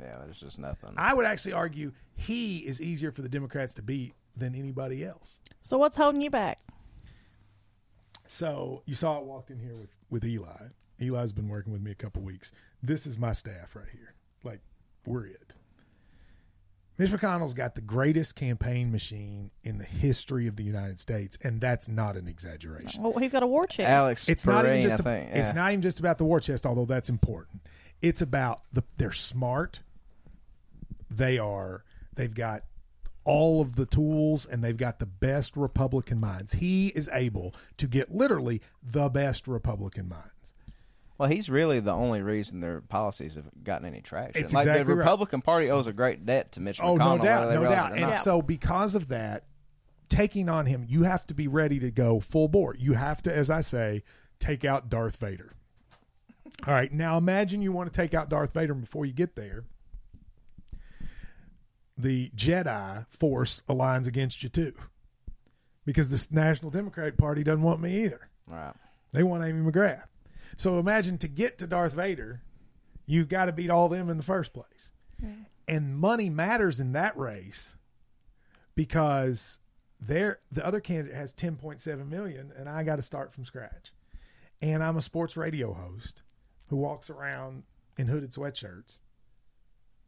Yeah, there's just nothing. I would actually argue he is easier for the Democrats to beat than anybody else. So what's holding you back? So you saw I walked in here with with Eli. Eli's been working with me a couple weeks. This is my staff right here. Like we're it. Mitch McConnell's got the greatest campaign machine in the history of the United States, and that's not an exaggeration. Well, he's got a war chest. Alex It's not even just I a- think, it's not even just about the war chest, although that's important. It's about the they're smart. They are they've got all of the tools and they've got the best Republican minds. He is able to get literally the best Republican minds. Well, he's really the only reason their policies have gotten any traction. It's like exactly the right. Republican Party owes a great debt to Mitch Oh, McConnell. no doubt, no doubt. And not. so because of that, taking on him, you have to be ready to go full bore. You have to, as I say, take out Darth Vader. All right, now imagine you want to take out Darth Vader and before you get there. The Jedi Force aligns against you too, because this National Democratic Party doesn't want me either. right. They want Amy McGrath. So imagine to get to Darth Vader, you've got to beat all them in the first place. And money matters in that race because there the other candidate has 10.7 million and I got to start from scratch. And I'm a sports radio host who walks around in hooded sweatshirts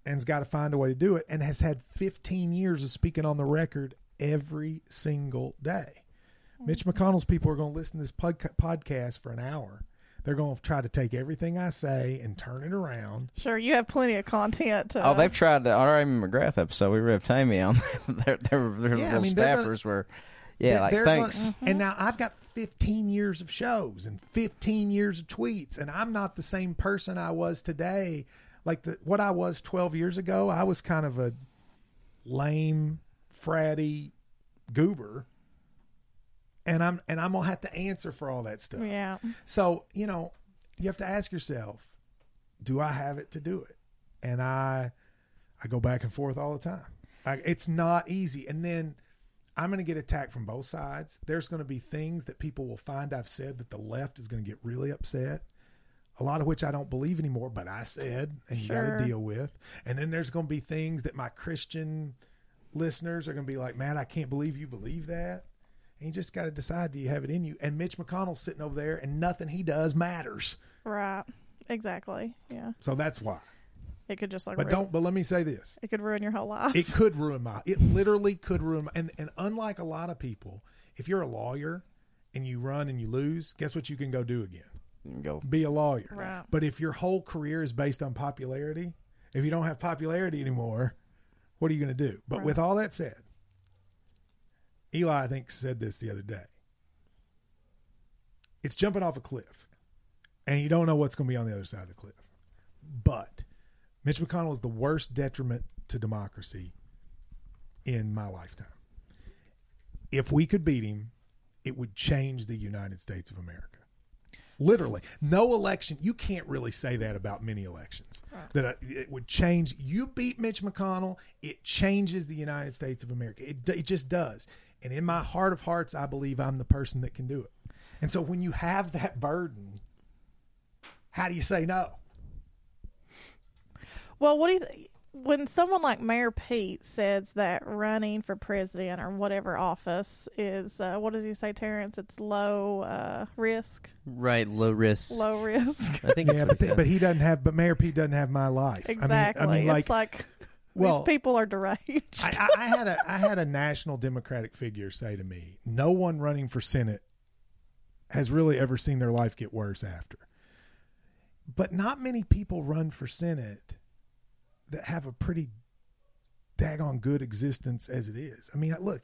and's got to find a way to do it and has had 15 years of speaking on the record every single day. Mitch mm-hmm. McConnell's people are going to listen to this podca- podcast for an hour. They're going to try to take everything I say and turn it around. Sure, you have plenty of content to. Oh, they've tried the our Amy McGrath episode. We ripped Amy on their their, their Yeah, I little mean, staffers gonna- were, yeah, They're- like thanks. gonna- and now I've got 15 years of shows and 15 years of tweets, and I'm not the same person I was today. Like the, what I was 12 years ago, I was kind of a lame, fratty goober. And I'm and I'm gonna have to answer for all that stuff. yeah. So, you know, you have to ask yourself, do I have it to do it? And I I go back and forth all the time. I, it's not easy. And then I'm going to get attacked from both sides. There's going to be things that people will find I've said that the left is going to get really upset. A lot of which I don't believe anymore, but I said, and you got to deal with. And then there's going to be things that my Christian listeners are going to be like, "Man, I can't believe you believe that." And you just got to decide: do you have it in you? And Mitch McConnell's sitting over there, and nothing he does matters. Right. Exactly. Yeah. So that's why. It could just like. But ruin, don't. But let me say this: It could ruin your whole life. it could ruin my. It literally could ruin. My, and and unlike a lot of people, if you're a lawyer and you run and you lose, guess what you can go do again? Go. Be a lawyer. Right. But if your whole career is based on popularity, if you don't have popularity anymore, what are you going to do? But Right. with all that said, Eli, I think, said this the other day. It's jumping off a cliff, and you don't know what's going to be on the other side of the cliff. But Mitch McConnell is the worst detriment to democracy in my lifetime. If we could beat him, it would change the United States of America. Literally, no election. You can't really say that about many elections. That uh, it would change. You beat Mitch McConnell, it changes the United States of America. It, it just does. And in my heart of hearts, I believe I'm the person that can do it. And so when you have that burden, how do you say no? Well, what do you th- when someone like Mayor Pete says that running for president or whatever office is uh, what does he say, Tarence? It's low uh, risk, Right, low risk. low risk. I think Yeah, but, he th- but he doesn't have. But Mayor Pete doesn't have my life. I mean- exactly. I mean, like, it's like well, these people are deranged. I, I, I had a I had a national Democratic figure say to me, "No one running for Senate has really ever seen their life get worse after." But not many people run for Senate that have a pretty daggone good existence as it is. I mean, look,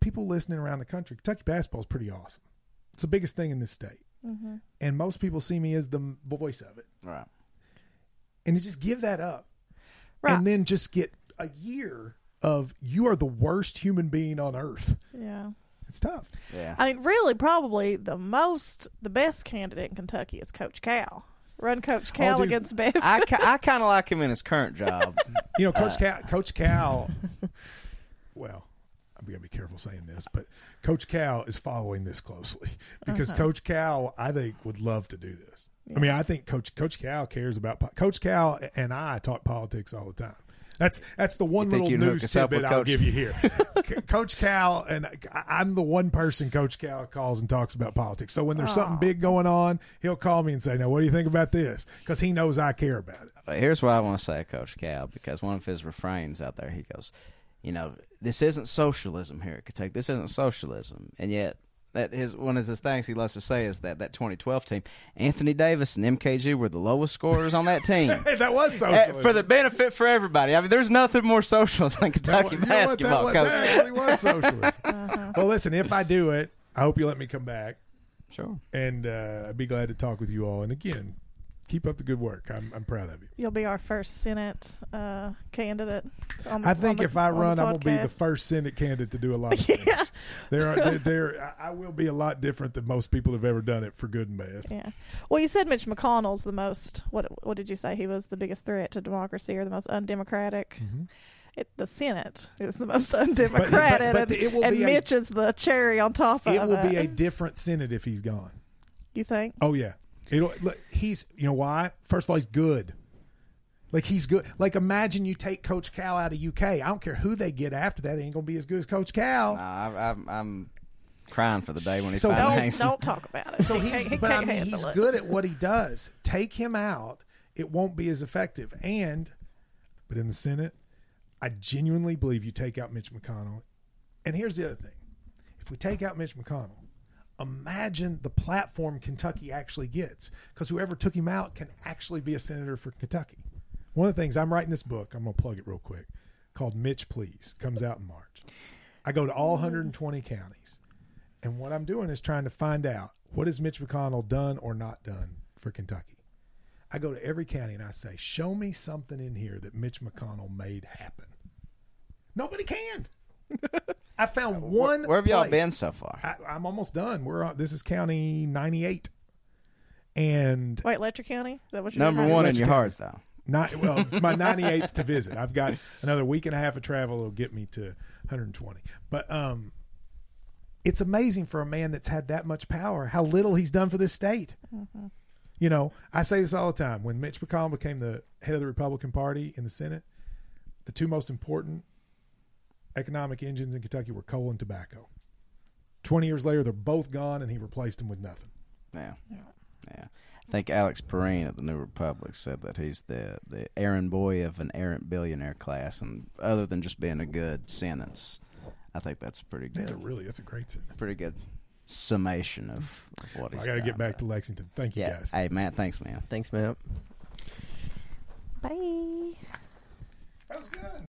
people listening around the country, Kentucky basketball is pretty awesome. It's the biggest thing in this state, Mm-hmm. and most people see me as the voice of it. Right. And to just give that up, Right. and then just get a year of you are the worst human being on earth. Yeah. It's tough. Yeah. I mean, really, probably the most, the best candidate in Kentucky is Coach Cal. Run Coach oh, Cal dude. against Bev. I, I kind of like him in his current job. You know, Coach uh, Cal. Coach Cal. Well, I'm gonna be careful saying this, but Coach Cal is following this closely because uh-huh. Coach Cal, I think, would love to do this. I mean, I think Coach Coach Cal cares about po- Coach Cal and I talk politics all the time. That's that's the one little news us up tidbit I'll give you here. Coach Cal and I- I'm the one person Coach Cal calls and talks about politics. So when there's something big going on, he'll call me and say, "Now, what do you think about this?" Because he knows I care about it. But here's what I want to say, Coach Cal, because one of his refrains out there, he goes, you know, this isn't socialism here at Kentucky. This isn't socialism, and yet that his one of his things he loves to say is that that 2012 team, Anthony Davis and MKG were the lowest scorers on that team. That was socialism. for the benefit for everybody. I mean, there's nothing more socialist than Kentucky That wa- you know what? That basketball, wa- Coach. That actually was socialism. Uh-huh. Well, listen, if I do it, I hope you let me come back, Sure. and uh, I'd be glad to talk with you all. And again, keep up the good work. I'm, I'm proud of you. You'll be our first Senate uh, candidate. On, I think the- if I run, I'm gonna be the first Senate candidate to do a lot of Yeah. things. There are there, I I will be a lot different than most people have ever done it for good and bad. Yeah. Well, you said Mitch McConnell's the most. What What did you say? He was the biggest threat to democracy or the most undemocratic. Mm-hmm. It, the Senate is the most undemocratic, but it will and, and be a- Mitch is the cherry on top of It It will be a different Senate if he's gone. You think? Oh yeah, it'll look. He's you know why? First of all, he's good. Like he's good. Like imagine you take Coach Cal out of UK. I don't care who they get after that. They ain't gonna be as good as Coach Cal. Nah, I, I'm, I'm crying for the day when he's So don't- Don't hangs. don't talk about it. So he's, he but I mean, he's it. good at what he does. Take him out, it won't be as effective. And, but in the Senate, I genuinely believe you take out Mitch McConnell. And here's the other thing: if we take out Mitch McConnell, imagine the platform Kentucky actually gets, because whoever took him out can actually be a senator for Kentucky. One of the things I'm writing this book. I'm going to plug it real quick. Called Mitch Please comes out in March. I go to all 120 counties. And what I'm doing is trying to find out what has Mitch McConnell done or not done for Kentucky. I go to every county and I say, show me something in here that Mitch McConnell made happen. Nobody can. I found one. Where have y'all been so far? I, I'm almost done. We're on, this is county 98, and Wait, Letcher County? Is that what you're Number one Let in you your go. hearts, though. not well. It's my 98th to visit. I've got another week and a half of travel. It'll get me to 120. But um, it's amazing for a man that's had that much power how little he's done for this state. You know, I say this all the time. When Mitch McConnell became the head of the Republican Party in the Senate, the two most important economic engines in Kentucky were coal and tobacco. 20 years later, they're both gone, and he replaced them with nothing. Yeah. Yeah. I think Alex Pareene at the New Republic said that he's the, the errand boy of an errant billionaire class. And other than just being a good sentence, I think that's a pretty Yeah, good, really, that's a great sentence. pretty good summation of, of what he's I got to get back to Lexington. Thank you, Yeah. guys. Hey, Matt, thanks, man. Thanks, man. Bye. That was good.